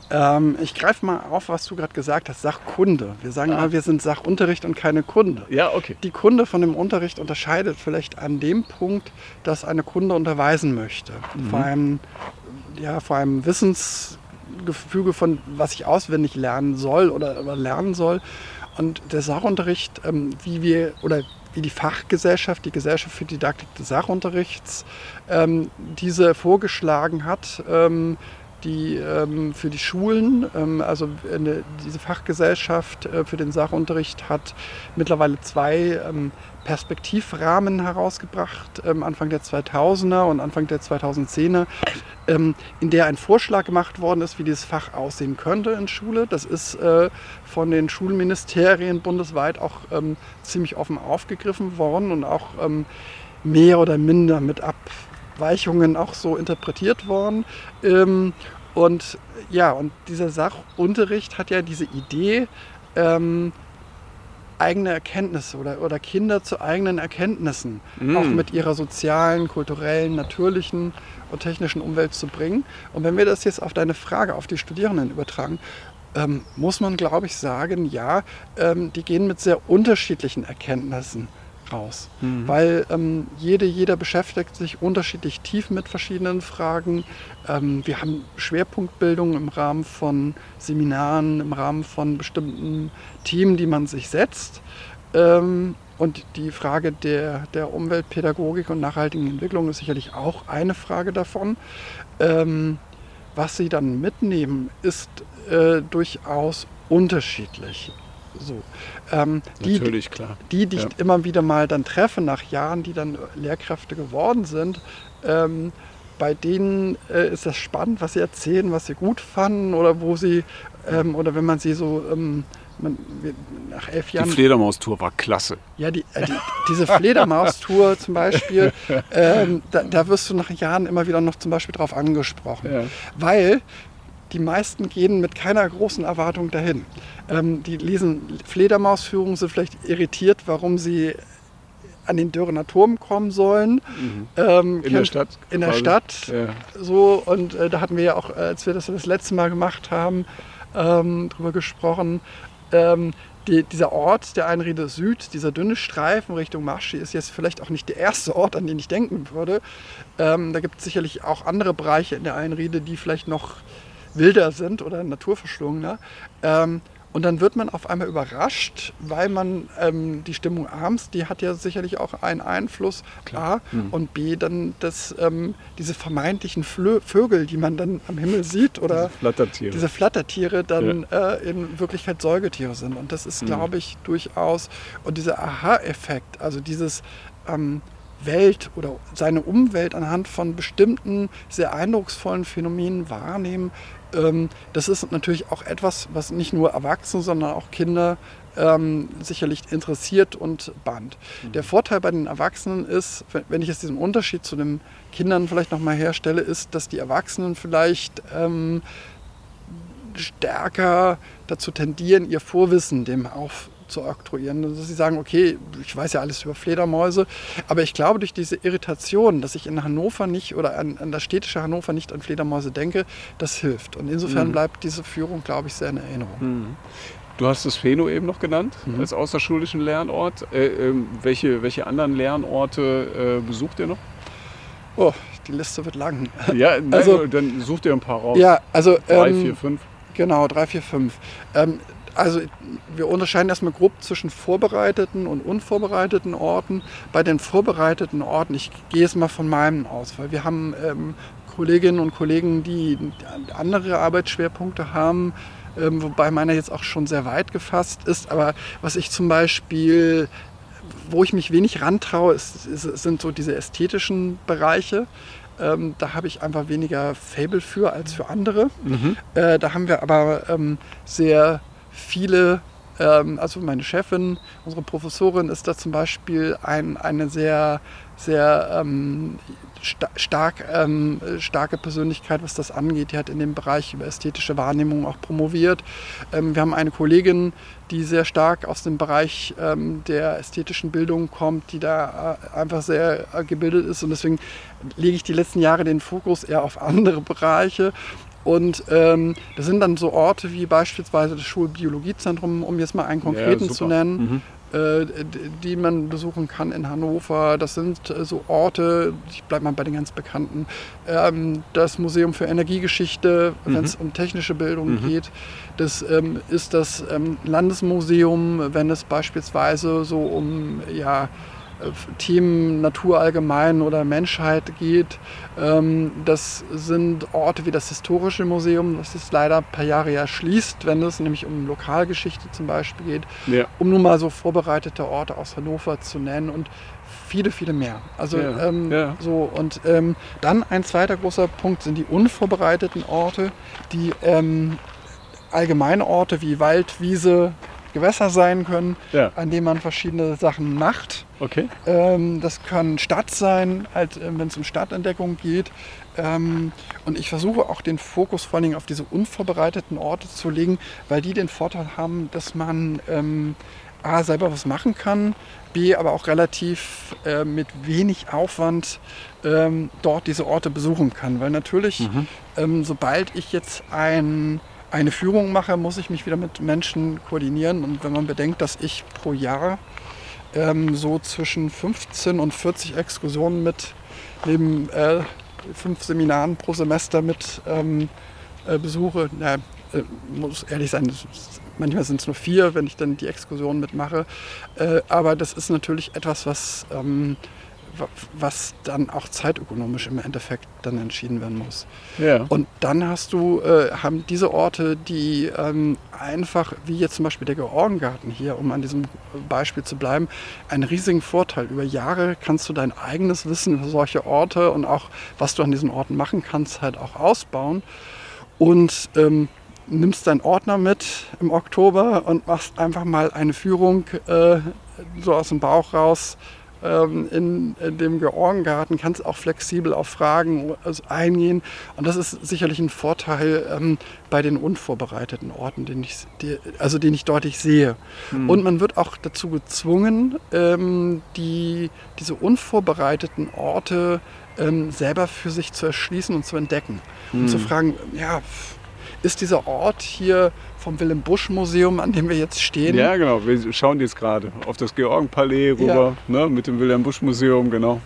Ähm, ich greife mal auf, was du gerade gesagt hast, Sachkunde. Wir sagen ah. mal, wir sind Sachunterricht und keine Kunde. Ja, okay. Die Kunde von dem Unterricht unterscheidet vielleicht an dem Punkt, dass eine Kunde unterweisen möchte. Mhm. Vor einem, ja, vor einem Wissens Gefüge von, was ich auswendig lernen soll oder, lernen soll. Und der Sachunterricht, ähm, wie wir oder wie die Fachgesellschaft, die Gesellschaft für Didaktik des Sachunterrichts, ähm, diese vorgeschlagen hat, ähm, die ähm, für die Schulen, ähm, also eine, diese Fachgesellschaft äh, für den Sachunterricht hat mittlerweile zwei ähm, Perspektivrahmen herausgebracht, ähm, Anfang der 2000er und Anfang der 2010er, ähm, in der ein Vorschlag gemacht worden ist, wie dieses Fach aussehen könnte in Schule. Das ist äh, von den Schulministerien bundesweit auch ähm, ziemlich offen aufgegriffen worden und auch mehr oder minder mit Abweichungen auch so interpretiert worden. Ähm, und ja, und dieser Sachunterricht hat ja diese Idee, ähm, eigene Erkenntnisse oder, oder Kinder zu eigenen Erkenntnissen, mm. auch mit ihrer sozialen, kulturellen, natürlichen und technischen Umwelt zu bringen. Und wenn wir das jetzt auf deine Frage, auf die Studierenden übertragen, ähm, muss man, glaube ich, sagen, ja, ähm, die gehen mit sehr unterschiedlichen Erkenntnissen raus. Mhm. Weil ähm, jede, jeder beschäftigt sich unterschiedlich tief mit verschiedenen Fragen. Ähm, wir haben Schwerpunktbildung im Rahmen von Seminaren, im Rahmen von bestimmten Themen, die man sich setzt. Ähm, und die Frage der, der Umweltpädagogik und nachhaltigen Entwicklung ist sicherlich auch eine Frage davon. Ähm, was sie dann mitnehmen, ist äh, durchaus unterschiedlich. So. Ähm, die, Natürlich, klar. Die, die ich Ja. immer wieder mal dann treffe nach Jahren, die dann Lehrkräfte geworden sind, ähm, bei denen äh, ist das spannend, was sie erzählen, was sie gut fanden oder wo sie, ähm, oder wenn man sie so ähm, man, wir- nach elf Die Jahren Fledermaustour war klasse. ja, die, äh, die, diese Fledermaustour zum Beispiel, ähm, da, da wirst du nach Jahren immer wieder noch zum Beispiel drauf angesprochen. Ja. Weil die meisten gehen mit keiner großen Erwartung dahin. Ähm, die lesen Fledermausführungen, sind vielleicht irritiert, warum sie an den Dörrener Turm kommen sollen. Ähm, In der Stadt. In der quasi. Stadt. Ja. So, und äh, da hatten wir ja auch, als wir das das letzte Mal gemacht haben, ähm, drüber gesprochen. Ähm, die, dieser Ort der Einriede Süd, dieser dünne Streifen Richtung Marschi, ist jetzt vielleicht auch nicht der erste Ort, an den ich denken würde. Ähm, da gibt es sicherlich auch andere Bereiche in der Einriede, die vielleicht noch wilder sind oder naturverschlungener. Ähm, und dann wird man auf einmal überrascht, weil man ähm, die Stimmung abends, die hat ja sicherlich auch einen Einfluss. A und B dann das, ähm, diese vermeintlichen Flö Vögel, die man dann am Himmel sieht oder Flattertiere. diese Flattertiere dann äh, in Wirklichkeit Säugetiere sind. Und das ist, glaube ich, durchaus, und dieser Aha-Effekt, also dieses ähm, Welt oder seine Umwelt anhand von bestimmten sehr eindrucksvollen Phänomenen wahrnehmen, ähm, das ist natürlich auch etwas, was nicht nur Erwachsene, sondern auch Kinder ähm, sicherlich interessiert und bannt. Der Vorteil bei den Erwachsenen ist, wenn- ich jetzt diesen Unterschied zu den Kindern vielleicht nochmal herstelle, ist, dass die Erwachsenen vielleicht ähm, stärker dazu tendieren, ihr Vorwissen dem aufzuoktroyieren. Also sie sagen, okay, ich weiß ja alles über Fledermäuse, aber ich glaube, durch diese Irritation, dass ich in Hannover nicht oder an, an das städtische Hannover nicht an Fledermäuse denke, das hilft. Und insofern bleibt diese Führung, glaube ich, sehr in Erinnerung. Du hast das Pheno eben noch genannt Mhm. als außerschulischen Lernort. Äh, ähm, welche, welche anderen Lernorte äh, besucht ihr noch? Oh, die Liste wird lang. Ja, nein, Also- dann sucht ihr ein paar raus. Ja, also Drei, ähm, vier, fünf. Genau, drei, vier, fünf. Ähm, also wir unterscheiden erstmal grob zwischen vorbereiteten und unvorbereiteten Orten. Bei den vorbereiteten Orten, ich gehe jetzt mal von meinem aus, weil wir haben ähm, Kolleginnen und Kollegen, die andere Arbeitsschwerpunkte haben, ähm, wobei meiner jetzt auch schon sehr weit gefasst ist. Aber was ich zum Beispiel, wo ich mich wenig rantraue, ist, ist, sind so diese ästhetischen Bereiche. Ähm, da habe ich einfach weniger Fable für als für andere. Äh, da haben wir aber ähm, sehr viele, ähm, also meine Chefin, unsere Professorin ist da zum Beispiel ein, eine sehr, sehr ähm, sta stark, ähm, starke Persönlichkeit, was das angeht. Die hat in dem Bereich über ästhetische Wahrnehmung auch promoviert. Ähm, wir haben eine Kollegin, die sehr stark aus dem Bereich ähm, der ästhetischen Bildung kommt, die da äh, einfach sehr äh, gebildet ist. Und deswegen lege ich die letzten Jahre den Fokus eher auf andere Bereiche. Und ähm, das sind dann so Orte wie beispielsweise das Schulbiologiezentrum, um jetzt mal einen konkreten super. zu nennen, äh, d- die man besuchen kann in Hannover. Das sind äh, so Orte, ich bleibe mal bei den ganz bekannten, ähm, das Museum für Energiegeschichte, wenn es um technische Bildung geht. Das ähm, ist das ähm, Landesmuseum, wenn es beispielsweise so um ja, äh, Themen Natur allgemein oder Menschheit geht. Ähm, das sind Orte wie das Historische Museum, das ist leider paar Jahre ja schließt, wenn es nämlich um Lokalgeschichte zum Beispiel geht, Ja. um nun mal so vorbereitete Orte aus Hannover zu nennen und viele, viele mehr. Also Ja, ähm, ja. so und ähm, dann ein zweiter großer Punkt sind die unvorbereiteten Orte, die ähm, allgemeine Orte wie Wald, Wiese, Gewässer sein können, Ja. an denen man verschiedene Sachen macht. Okay. Ähm, das kann Stadt sein, halt, ähm, wenn es um Stadtentdeckung geht. Ähm, und ich versuche auch den Fokus vor allen Dingen auf diese unvorbereiteten Orte zu legen, weil die den Vorteil haben, dass man ähm, A, selber was machen kann, B, aber auch relativ äh, mit wenig Aufwand ähm, dort diese Orte besuchen kann. Weil natürlich, ähm, sobald ich jetzt ein, eine Führung mache, muss ich mich wieder mit Menschen koordinieren. Und wenn man bedenkt, dass ich pro Jahr ähm, so zwischen 15 und 40 Exkursionen mit neben äh, fünf Seminaren pro Semester mit ähm, äh, besuche. Na, äh, muss ehrlich sein, manchmal sind es nur vier, wenn ich dann die Exkursion mitmache. Äh, aber das ist natürlich etwas, was, ähm, was dann auch zeitökonomisch im Endeffekt dann entschieden werden muss. Ja. Und dann hast du, äh, haben diese Orte, die ähm, einfach, wie jetzt zum Beispiel der Georgengarten hier, um an diesem Beispiel zu bleiben, einen riesigen Vorteil. Über Jahre kannst du dein eigenes Wissen über solche Orte und auch, was du an diesen Orten machen kannst, halt auch ausbauen. Und ähm, nimmst deinen Ordner mit im Oktober und machst einfach mal eine Führung äh, so aus dem Bauch raus in, in, dem Georgengarten, kannst auch flexibel auf Fragen also eingehen. Und das ist sicherlich ein Vorteil ähm, bei den unvorbereiteten Orten, den ich, die, also den ich deutlich sehe. Mhm. Und man wird auch dazu gezwungen, ähm, die, diese unvorbereiteten Orte ähm, selber für sich zu erschließen und zu entdecken. Mhm. Und zu fragen, ja, ist dieser Ort hier vom Willem Busch Museum, an dem wir jetzt stehen. Ja, genau. Wir schauen jetzt gerade auf das Georgenpalais rüber, ja. ne, mit dem Willem Busch Museum, genau.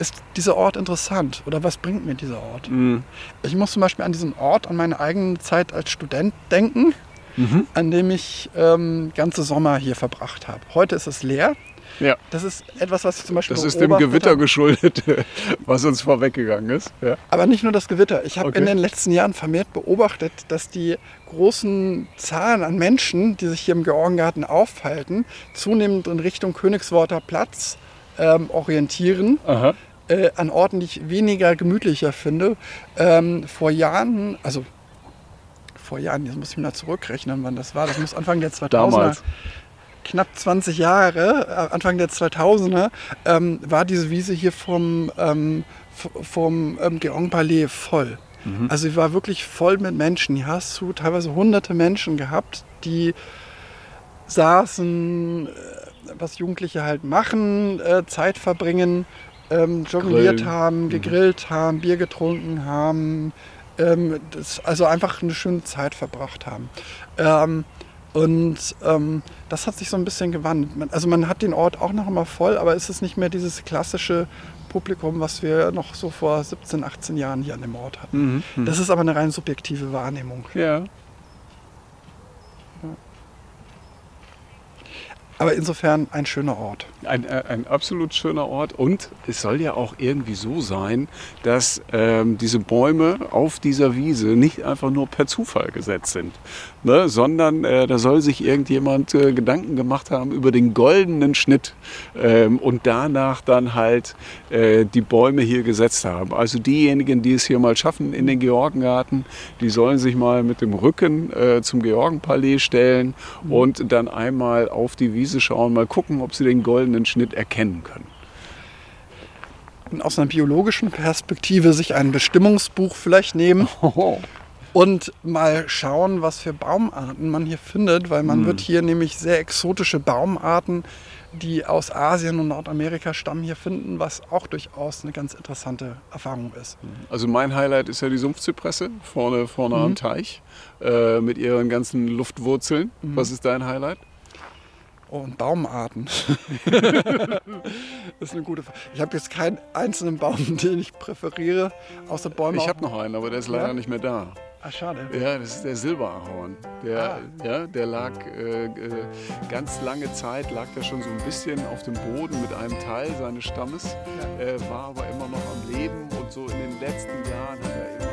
Ist dieser Ort interessant oder was bringt mir dieser Ort? Mhm. Ich muss zum Beispiel an diesen Ort, an meine eigene Zeit als Student denken, mhm. an dem ich ähm, ganze Sommer hier verbracht habe. Heute ist es leer. Ja. Das ist etwas, was ich zum Beispiel. Das ist dem Gewitter geschuldet, was uns vorweggegangen ist. Ja. Aber nicht nur das Gewitter. Ich habe okay. in den letzten Jahren vermehrt beobachtet, dass die großen Zahlen an Menschen, die sich hier im Georgengarten aufhalten, zunehmend in Richtung Königsworter Platz ähm, orientieren. Äh, an Orten, die ich weniger gemütlicher finde. Ähm, vor Jahren, also vor Jahren, jetzt muss ich mal zurückrechnen, wann das war. Das muss Anfang der 2000er. Damals knapp 20 Jahre, äh, Anfang der 2000er, ähm, war diese Wiese hier vom, ähm, vom ähm, Geong-Palais voll. Mhm. Also sie war wirklich voll mit Menschen. Hier hast du teilweise hunderte Menschen gehabt, die saßen, äh, was Jugendliche halt machen, äh, Zeit verbringen, ähm, jongliert Grillen. haben, mhm. gegrillt mhm. haben, Bier getrunken haben, ähm, das, also einfach eine schöne Zeit verbracht haben. Ähm, und ähm, das hat sich so ein bisschen gewandelt. Man, also man hat den Ort auch noch immer voll, aber es ist nicht mehr dieses klassische Publikum, was wir noch so vor 17, 18 Jahren hier an dem Ort hatten. Mhm, mhm. das ist aber eine rein subjektive Wahrnehmung. Ja. Aber insofern ein schöner Ort. Ein, äh, ein absolut schöner Ort. Und es soll ja auch irgendwie so sein, dass ähm, diese Bäume auf dieser Wiese nicht einfach nur per Zufall gesetzt sind, ne? sondern äh, da soll sich irgendjemand äh, Gedanken gemacht haben über den goldenen Schnitt ähm, und danach dann halt äh, die Bäume hier gesetzt haben. Also diejenigen, die es hier mal schaffen in den Georgengarten, die sollen sich mal mit dem Rücken äh, zum Georgenpalais stellen und dann einmal auf die Wiese schauen, mal gucken, ob sie den goldenen Schnitt erkennen können. Und aus einer biologischen Perspektive sich ein Bestimmungsbuch vielleicht nehmen. Oh. Und mal schauen, was für Baumarten man hier findet, weil man hm. wird hier nämlich sehr exotische Baumarten die aus Asien und Nordamerika stammen, hier finden, was auch durchaus eine ganz interessante Erfahrung ist. Also mein Highlight ist ja die Sumpfzypresse vorne, vorne mhm. am Teich äh, mit ihren ganzen Luftwurzeln. Mhm. Was ist dein Highlight? Und Baumarten. das ist eine gute Frage. Ich habe jetzt keinen einzelnen Baum, den ich präferiere, außer Bäume. Ich habe noch einen, aber der ist leider ja? nicht mehr da. Ach, schade. Ja, das ist der Silberahorn. Der, ah. ja, der lag äh, äh, ganz lange Zeit, lag der schon so ein bisschen auf dem Boden mit einem Teil seines Stammes, ja. äh, war aber immer noch am Leben und so in den letzten Jahren hat er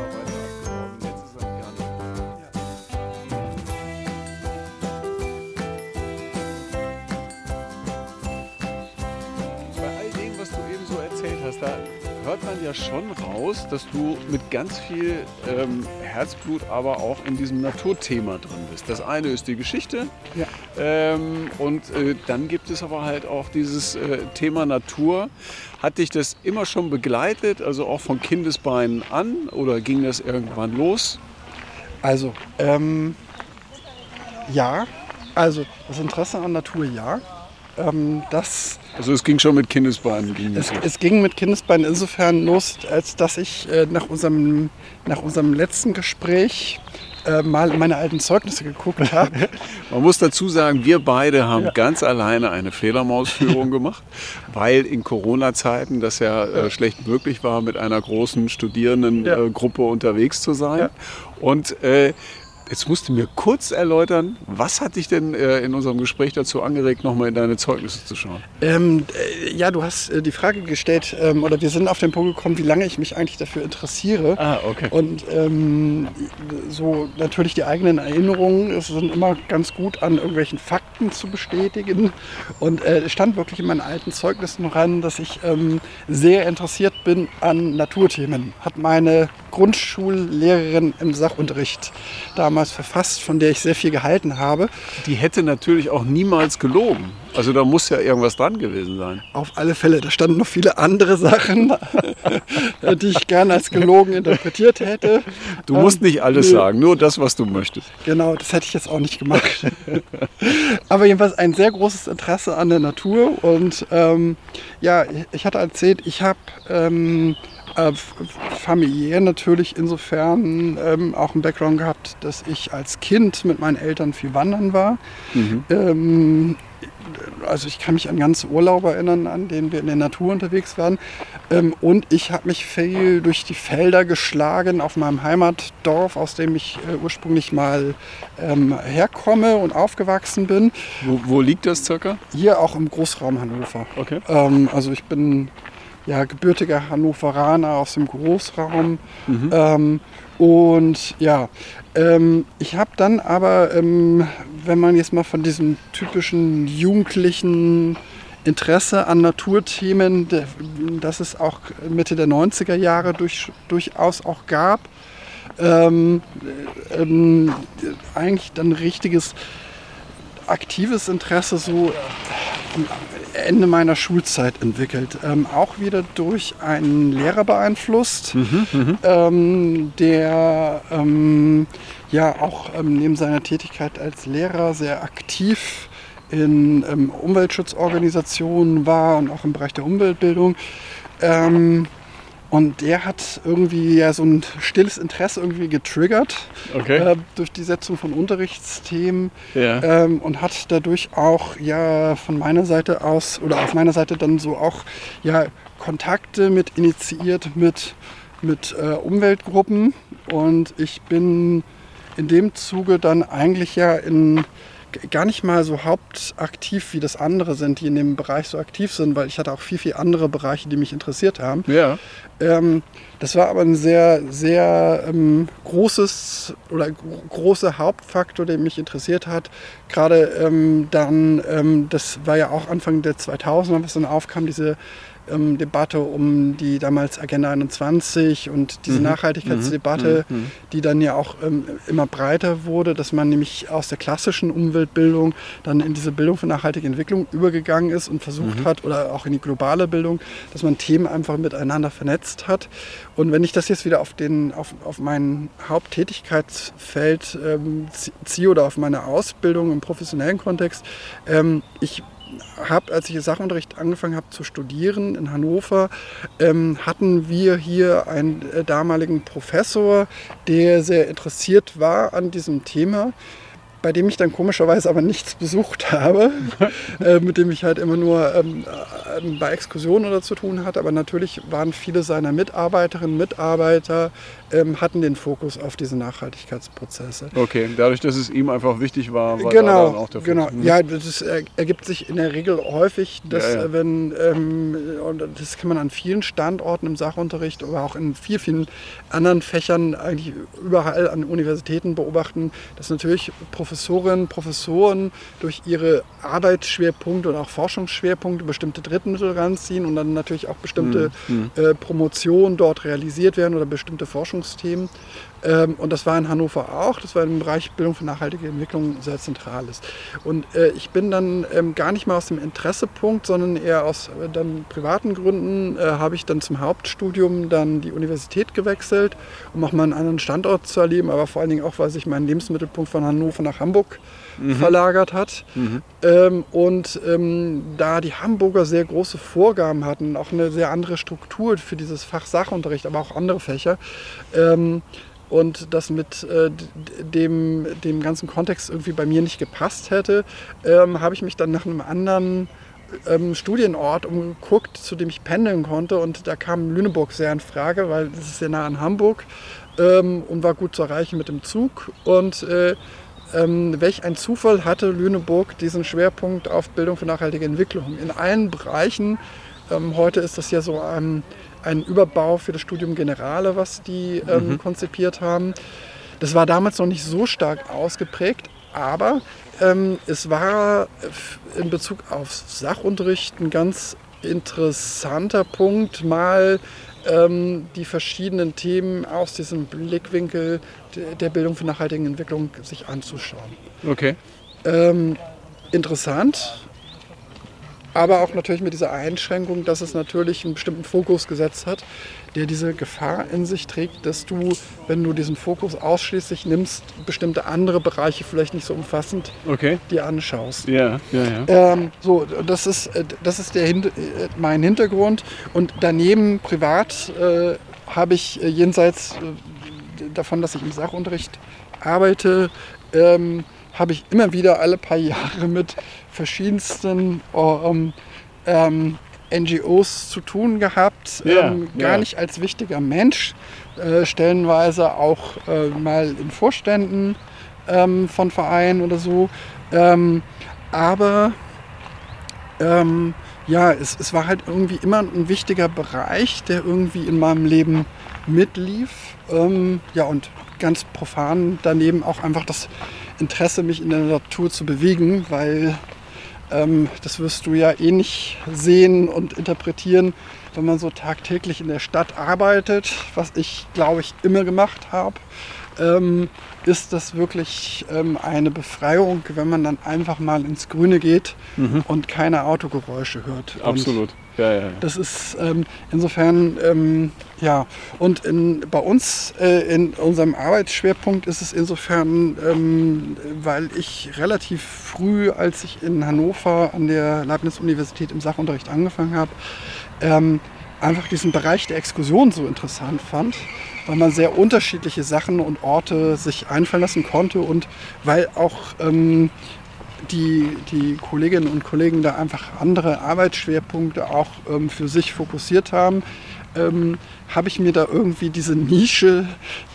da hört man ja schon raus, dass du mit ganz viel ähm, Herzblut aber auch in diesem Naturthema drin bist. Das eine ist die Geschichte ja. ähm, und äh, dann gibt es aber halt auch dieses äh, Thema Natur. Hat dich das immer schon begleitet, also auch von Kindesbeinen an oder ging das irgendwann los? Also, ähm, ja, also das Interesse an Natur ja. Ähm, das also es ging schon mit Kindesbeinen. Ging es, es, ging mit Kindesbeinen insofern los, als dass ich äh, nach, unserem, nach unserem letzten Gespräch äh, mal in meine alten Zeugnisse geguckt habe. Man muss dazu sagen, wir beide haben ja. ganz alleine eine Fledermausführung gemacht, weil in Corona-Zeiten das ja äh, schlecht möglich war, mit einer großen Studierendengruppe ja. unterwegs zu sein. Ja. Und äh, Jetzt musst du mir kurz erläutern, was hat dich denn äh, in unserem Gespräch dazu angeregt, nochmal in deine Zeugnisse zu schauen? Ähm, äh, ja, du hast äh, die Frage gestellt, ähm, oder wir sind auf den Punkt gekommen, wie lange ich mich eigentlich dafür interessiere. Ah, okay. Und ähm, so natürlich die eigenen Erinnerungen es sind immer ganz gut an irgendwelchen Fakten zu bestätigen. Und äh, es stand wirklich in meinen alten Zeugnissen ran, dass ich ähm, sehr interessiert bin an Naturthemen. Hat meine Grundschullehrerin im Sachunterricht damals verfasst, von der ich sehr viel gehalten habe. Die hätte natürlich auch niemals gelogen. Also da muss ja irgendwas dran gewesen sein. Auf alle Fälle, da standen noch viele andere Sachen, die ich gerne als gelogen interpretiert hätte. Du musst nicht alles ähm, sagen, nur das, was du möchtest. Genau, das hätte ich jetzt auch nicht gemacht. Aber jedenfalls ein sehr großes Interesse an der Natur und ähm, ja, ich hatte erzählt, ich habe ähm, äh, familiär natürlich insofern ähm, auch einen Background gehabt, dass ich als Kind mit meinen Eltern viel wandern war. Mhm. Ähm, also ich kann mich an ganze Urlaube erinnern, an denen wir in der Natur unterwegs waren. Ähm, und ich habe mich viel durch die Felder geschlagen auf meinem Heimatdorf, aus dem ich äh, ursprünglich mal ähm, herkomme und aufgewachsen bin. Wo, wo, liegt das circa? Hier auch im Großraum Hannover. Okay. Ähm, also ich bin ja, gebürtiger Hannoveraner aus dem Großraum. Mhm. Ähm, und ja, ähm, ich habe dann aber, ähm, wenn man jetzt mal von diesem typischen jugendlichen Interesse an Naturthemen, das es auch Mitte der 90er Jahre durch, durchaus auch gab, ähm, ähm, eigentlich dann richtiges aktives Interesse so am Ende meiner Schulzeit entwickelt. Ähm, auch wieder durch einen Lehrer beeinflusst, mhm, mhm. ähm, der ähm, ja auch ähm, neben seiner Tätigkeit als Lehrer sehr aktiv in ähm, Umweltschutzorganisationen war und auch im Bereich der Umweltbildung. Und der hat irgendwie ja so ein stilles Interesse irgendwie getriggert okay. äh, durch die Setzung von Unterrichtsthemen ja. ähm, und hat dadurch auch ja von meiner Seite aus oder auf meiner Seite dann so auch ja Kontakte mit initiiert mit, mit äh, Umweltgruppen. Und ich bin in dem Zuge dann eigentlich ja in gar nicht mal so hauptaktiv wie das andere sind, die in dem Bereich so aktiv sind, weil ich hatte auch viel, viel andere Bereiche, die mich interessiert haben. Ja. Ähm, das war aber ein sehr, sehr ähm, großes oder großer Hauptfaktor, der mich interessiert hat. Gerade ähm, dann, ähm, das war ja auch Anfang der 2000er, was dann aufkam, diese ähm, Debatte um die damals Agenda 21 und diese mhm. Nachhaltigkeitsdebatte, mhm. mhm. die dann ja auch ähm, immer breiter wurde, dass man nämlich aus der klassischen Umweltbildung dann in diese Bildung für nachhaltige Entwicklung übergegangen ist und versucht mhm. hat, oder auch in die globale Bildung, dass man Themen einfach miteinander vernetzt hat. Und wenn ich das jetzt wieder auf, den, auf, auf mein Haupttätigkeitsfeld ähm, ziehe oder auf meine Ausbildung im professionellen Kontext, ähm, ich habe, als ich Sachunterricht angefangen habe zu studieren in Hannover, ähm, hatten wir hier einen äh, damaligen Professor, der sehr interessiert war an diesem Thema bei dem ich dann komischerweise aber nichts besucht habe, äh, mit dem ich halt immer nur ähm, äh, bei Exkursionen oder zu tun hatte. Aber natürlich waren viele seiner Mitarbeiterinnen, Mitarbeiter, ähm, hatten den Fokus auf diese Nachhaltigkeitsprozesse. Okay, dadurch, dass es ihm einfach wichtig war, war genau, da dann auch der Fokus. Genau, hm. ja, das ergibt sich in der Regel häufig, dass ja, ja. wenn, ähm, und das kann man an vielen Standorten im Sachunterricht, aber auch in vielen, vielen anderen Fächern, eigentlich überall an Universitäten beobachten, dass natürlich Professorinnen, Professoren durch ihre Arbeitsschwerpunkte und auch Forschungsschwerpunkte bestimmte Drittmittel ranziehen und dann natürlich auch bestimmte hm. Hm. Äh, Promotionen dort realisiert werden oder bestimmte Forschung Forschungsthemen. Ähm, und das war in Hannover auch. Das war im Bereich Bildung für nachhaltige Entwicklung sehr zentrales. Und äh, ich bin dann ähm, gar nicht mal aus dem Interessepunkt, sondern eher aus äh, dann privaten Gründen äh, habe ich dann zum Hauptstudium dann die Universität gewechselt, um auch mal einen anderen Standort zu erleben, aber vor allen Dingen auch, weil sich mein Lebensmittelpunkt von Hannover nach Hamburg mhm. verlagert hat. Mhm. Ähm, und ähm, da die Hamburger sehr große Vorgaben hatten, auch eine sehr andere Struktur für dieses Fach Sachunterricht, aber auch andere Fächer, ähm, und das mit äh, dem, dem ganzen Kontext irgendwie bei mir nicht gepasst hätte, ähm, habe ich mich dann nach einem anderen ähm, Studienort umgeguckt, zu dem ich pendeln konnte. Und da kam Lüneburg sehr in Frage, weil das ist sehr nah an Hamburg ähm, und war gut zu erreichen mit dem Zug. Und äh, ähm, welch ein Zufall hatte Lüneburg diesen Schwerpunkt auf Bildung für nachhaltige Entwicklung in allen Bereichen. Ähm, heute ist das ja so ein, ein, Überbau für das Studium Generale, was die ähm, mhm. konzipiert haben. Das war damals noch nicht so stark ausgeprägt, aber ähm, es war in Bezug auf Sachunterricht ein ganz interessanter Punkt, mal ähm, die verschiedenen Themen aus diesem Blickwinkel der Bildung für nachhaltige Entwicklung sich anzuschauen. Okay. Ähm, interessant, aber auch natürlich mit dieser Einschränkung, dass es natürlich einen bestimmten Fokus gesetzt hat, der diese Gefahr in sich trägt, dass du, wenn du diesen Fokus ausschließlich nimmst, bestimmte andere Bereiche vielleicht nicht so umfassend okay. dir anschaust. Ja, ja, ja. Ähm, so, das ist, äh, das ist der, äh, mein Hintergrund. Und daneben privat äh, habe ich äh, jenseits davon, dass ich im Sachunterricht arbeite, ähm, habe ich immer wieder alle paar Jahre mit verschiedensten ähm, ähm, NGOs zu tun gehabt, ja, ähm, gar ja. nicht als wichtiger Mensch, äh, stellenweise auch äh, mal in Vorständen ähm, von Vereinen oder so. Ähm, aber ähm, ja, es, es war halt irgendwie immer ein wichtiger Bereich, der irgendwie in meinem Leben mitlief. Ähm, ja, und ganz profan daneben auch einfach das Interesse, mich in der Natur zu bewegen, weil ähm, das wirst du ja eh nicht sehen und interpretieren, wenn man so tagtäglich in der Stadt arbeitet, was ich glaube ich immer gemacht habe. Ähm, ist das wirklich ähm, eine Befreiung, wenn man dann einfach mal ins Grüne geht mhm. und keine Autogeräusche hört. Absolut. Ja, ja, ja. Das ist ähm, insofern, ähm, ja, und in, bei uns äh, in unserem Arbeitsschwerpunkt ist es insofern, ähm, weil ich relativ früh, als ich in Hannover an der Leibniz-Universität im Sachunterricht angefangen habe, ähm, einfach diesen Bereich der Exkursion so interessant fand, weil man sehr unterschiedliche Sachen und Orte sich einfallen lassen konnte und weil auch ähm, die, die Kolleginnen und Kollegen da einfach andere Arbeitsschwerpunkte auch ähm, für sich fokussiert haben, ähm, habe ich mir da irgendwie diese Nische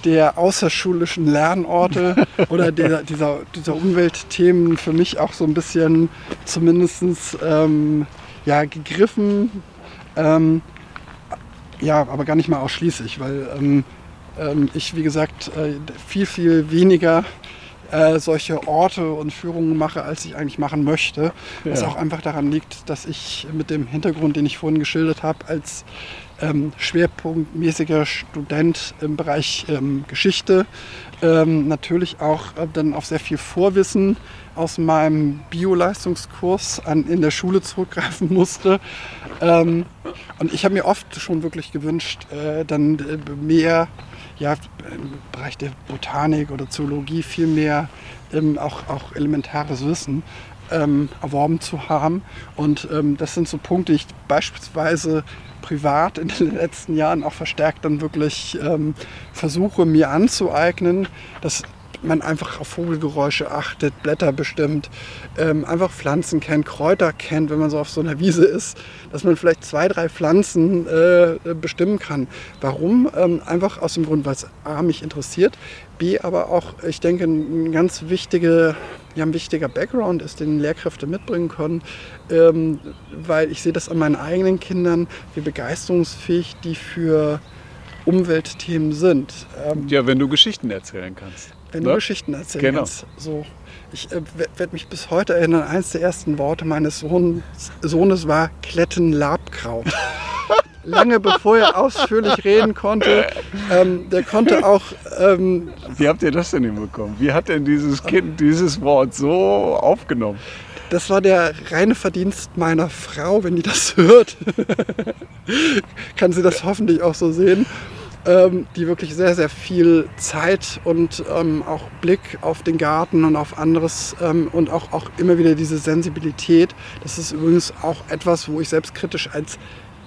der außerschulischen Lernorte oder der, dieser, dieser Umweltthemen für mich auch so ein bisschen zumindest ähm, ja, gegriffen. Ähm, ja, aber gar nicht mal ausschließlich, weil ähm, ich, wie gesagt, äh, viel, viel weniger äh, solche Orte und Führungen mache, als ich eigentlich machen möchte. Ja. Was auch einfach daran liegt, dass ich mit dem Hintergrund, den ich vorhin geschildert habe, als ähm, schwerpunktmäßiger Student im Bereich ähm, Geschichte ähm, natürlich auch äh, dann auf sehr viel Vorwissen aus meinem Bio-Leistungskurs in der Schule zurückgreifen musste. Ähm, und ich habe mir oft schon wirklich gewünscht, äh, dann äh, mehr ja, im Bereich der Botanik oder Zoologie viel mehr ähm, auch, auch elementares Wissen ähm, erworben zu haben. Und ähm, das sind so Punkte, die ich beispielsweise privat in den letzten Jahren auch verstärkt dann wirklich ähm, versuche mir anzueignen. Das man einfach auf Vogelgeräusche achtet, Blätter bestimmt, ähm, einfach Pflanzen kennt, Kräuter kennt, wenn man so auf so einer Wiese ist, dass man vielleicht zwei, drei Pflanzen äh, bestimmen kann. Warum? Ähm, einfach aus dem Grund, weil es A mich interessiert, B aber auch, ich denke, ein ganz wichtige, ja, ein wichtiger Background ist, den Lehrkräfte mitbringen können, ähm, weil ich sehe das an meinen eigenen Kindern, wie begeisterungsfähig die für Umweltthemen sind. Ähm, ja, wenn du Geschichten erzählen kannst wenn ne? du Geschichten erzählen genau. kannst. So, ich äh, werde mich bis heute erinnern, eines der ersten Worte meines Sohn, Sohnes war Klettenlabkraut. Lange bevor er ausführlich reden konnte. Ähm, der konnte auch. Ähm, Wie habt ihr das denn hinbekommen? Wie hat denn dieses Kind dieses Wort so aufgenommen? Das war der reine Verdienst meiner Frau, wenn die das hört. Kann sie das hoffentlich auch so sehen ähm, die wirklich sehr, sehr viel Zeit und ähm, auch Blick auf den Garten und auf anderes ähm, und auch, auch immer wieder diese Sensibilität. Das ist übrigens auch etwas, wo ich selbstkritisch als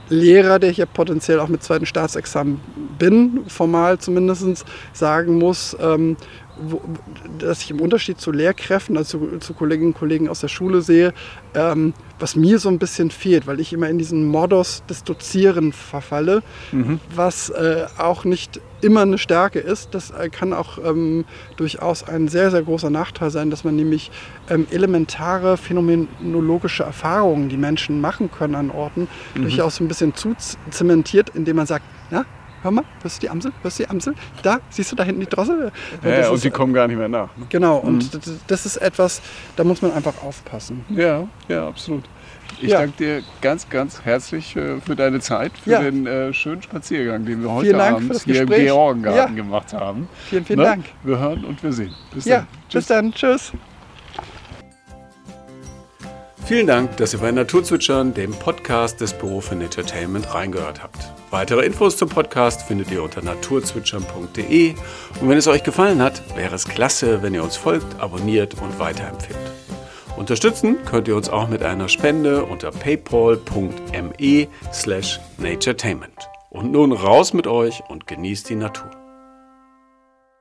Lehrer, der hier potenziell auch mit zweiten Staatsexamen bin, formal zumindest, sagen muss, ähm, wo, dass ich im Unterschied zu Lehrkräften, also zu, zu Kolleginnen und Kollegen aus der Schule sehe, ähm, was mir so ein bisschen fehlt, weil ich immer in diesen Modus des Dozieren verfalle, mhm. was äh, auch nicht immer eine Stärke ist. Das äh, kann auch ähm, durchaus ein sehr, sehr großer Nachteil sein, dass man nämlich ähm, elementare phänomenologische Erfahrungen, die Menschen machen können an Orten, mhm. durchaus ein bisschen zu zementiert, indem man sagt, na, hör mal, hörst du die Amsel? Hörst du die Amsel? Da, siehst du da hinten die Drossel? Ja, ja und die kommen gar nicht mehr nach. Ne? Genau, und mhm. das ist etwas, da muss man einfach aufpassen. Ja, ja, absolut. Ich ja. danke dir ganz, ganz herzlich äh, für deine Zeit, für ja. den äh, schönen Spaziergang, den wir heute Abend hier im Georgengarten ja. gemacht haben. Vielen, vielen ne? Dank. Wir hören und wir sehen. Bis ja, dann. Tschüss. bis dann. Tschüss. Vielen Dank, dass ihr bei Naturzwitschern, dem Podcast des Büro für Entertainment, reingehört habt. Weitere Infos zum Podcast findet ihr unter naturzwitschern.de. Und wenn es euch gefallen hat, wäre es klasse, wenn ihr uns folgt, abonniert und weiterempfehlt. Unterstützen könnt ihr uns auch mit einer Spende unter paypal.me slash naturetainment. Und nun raus mit euch und genießt die Natur.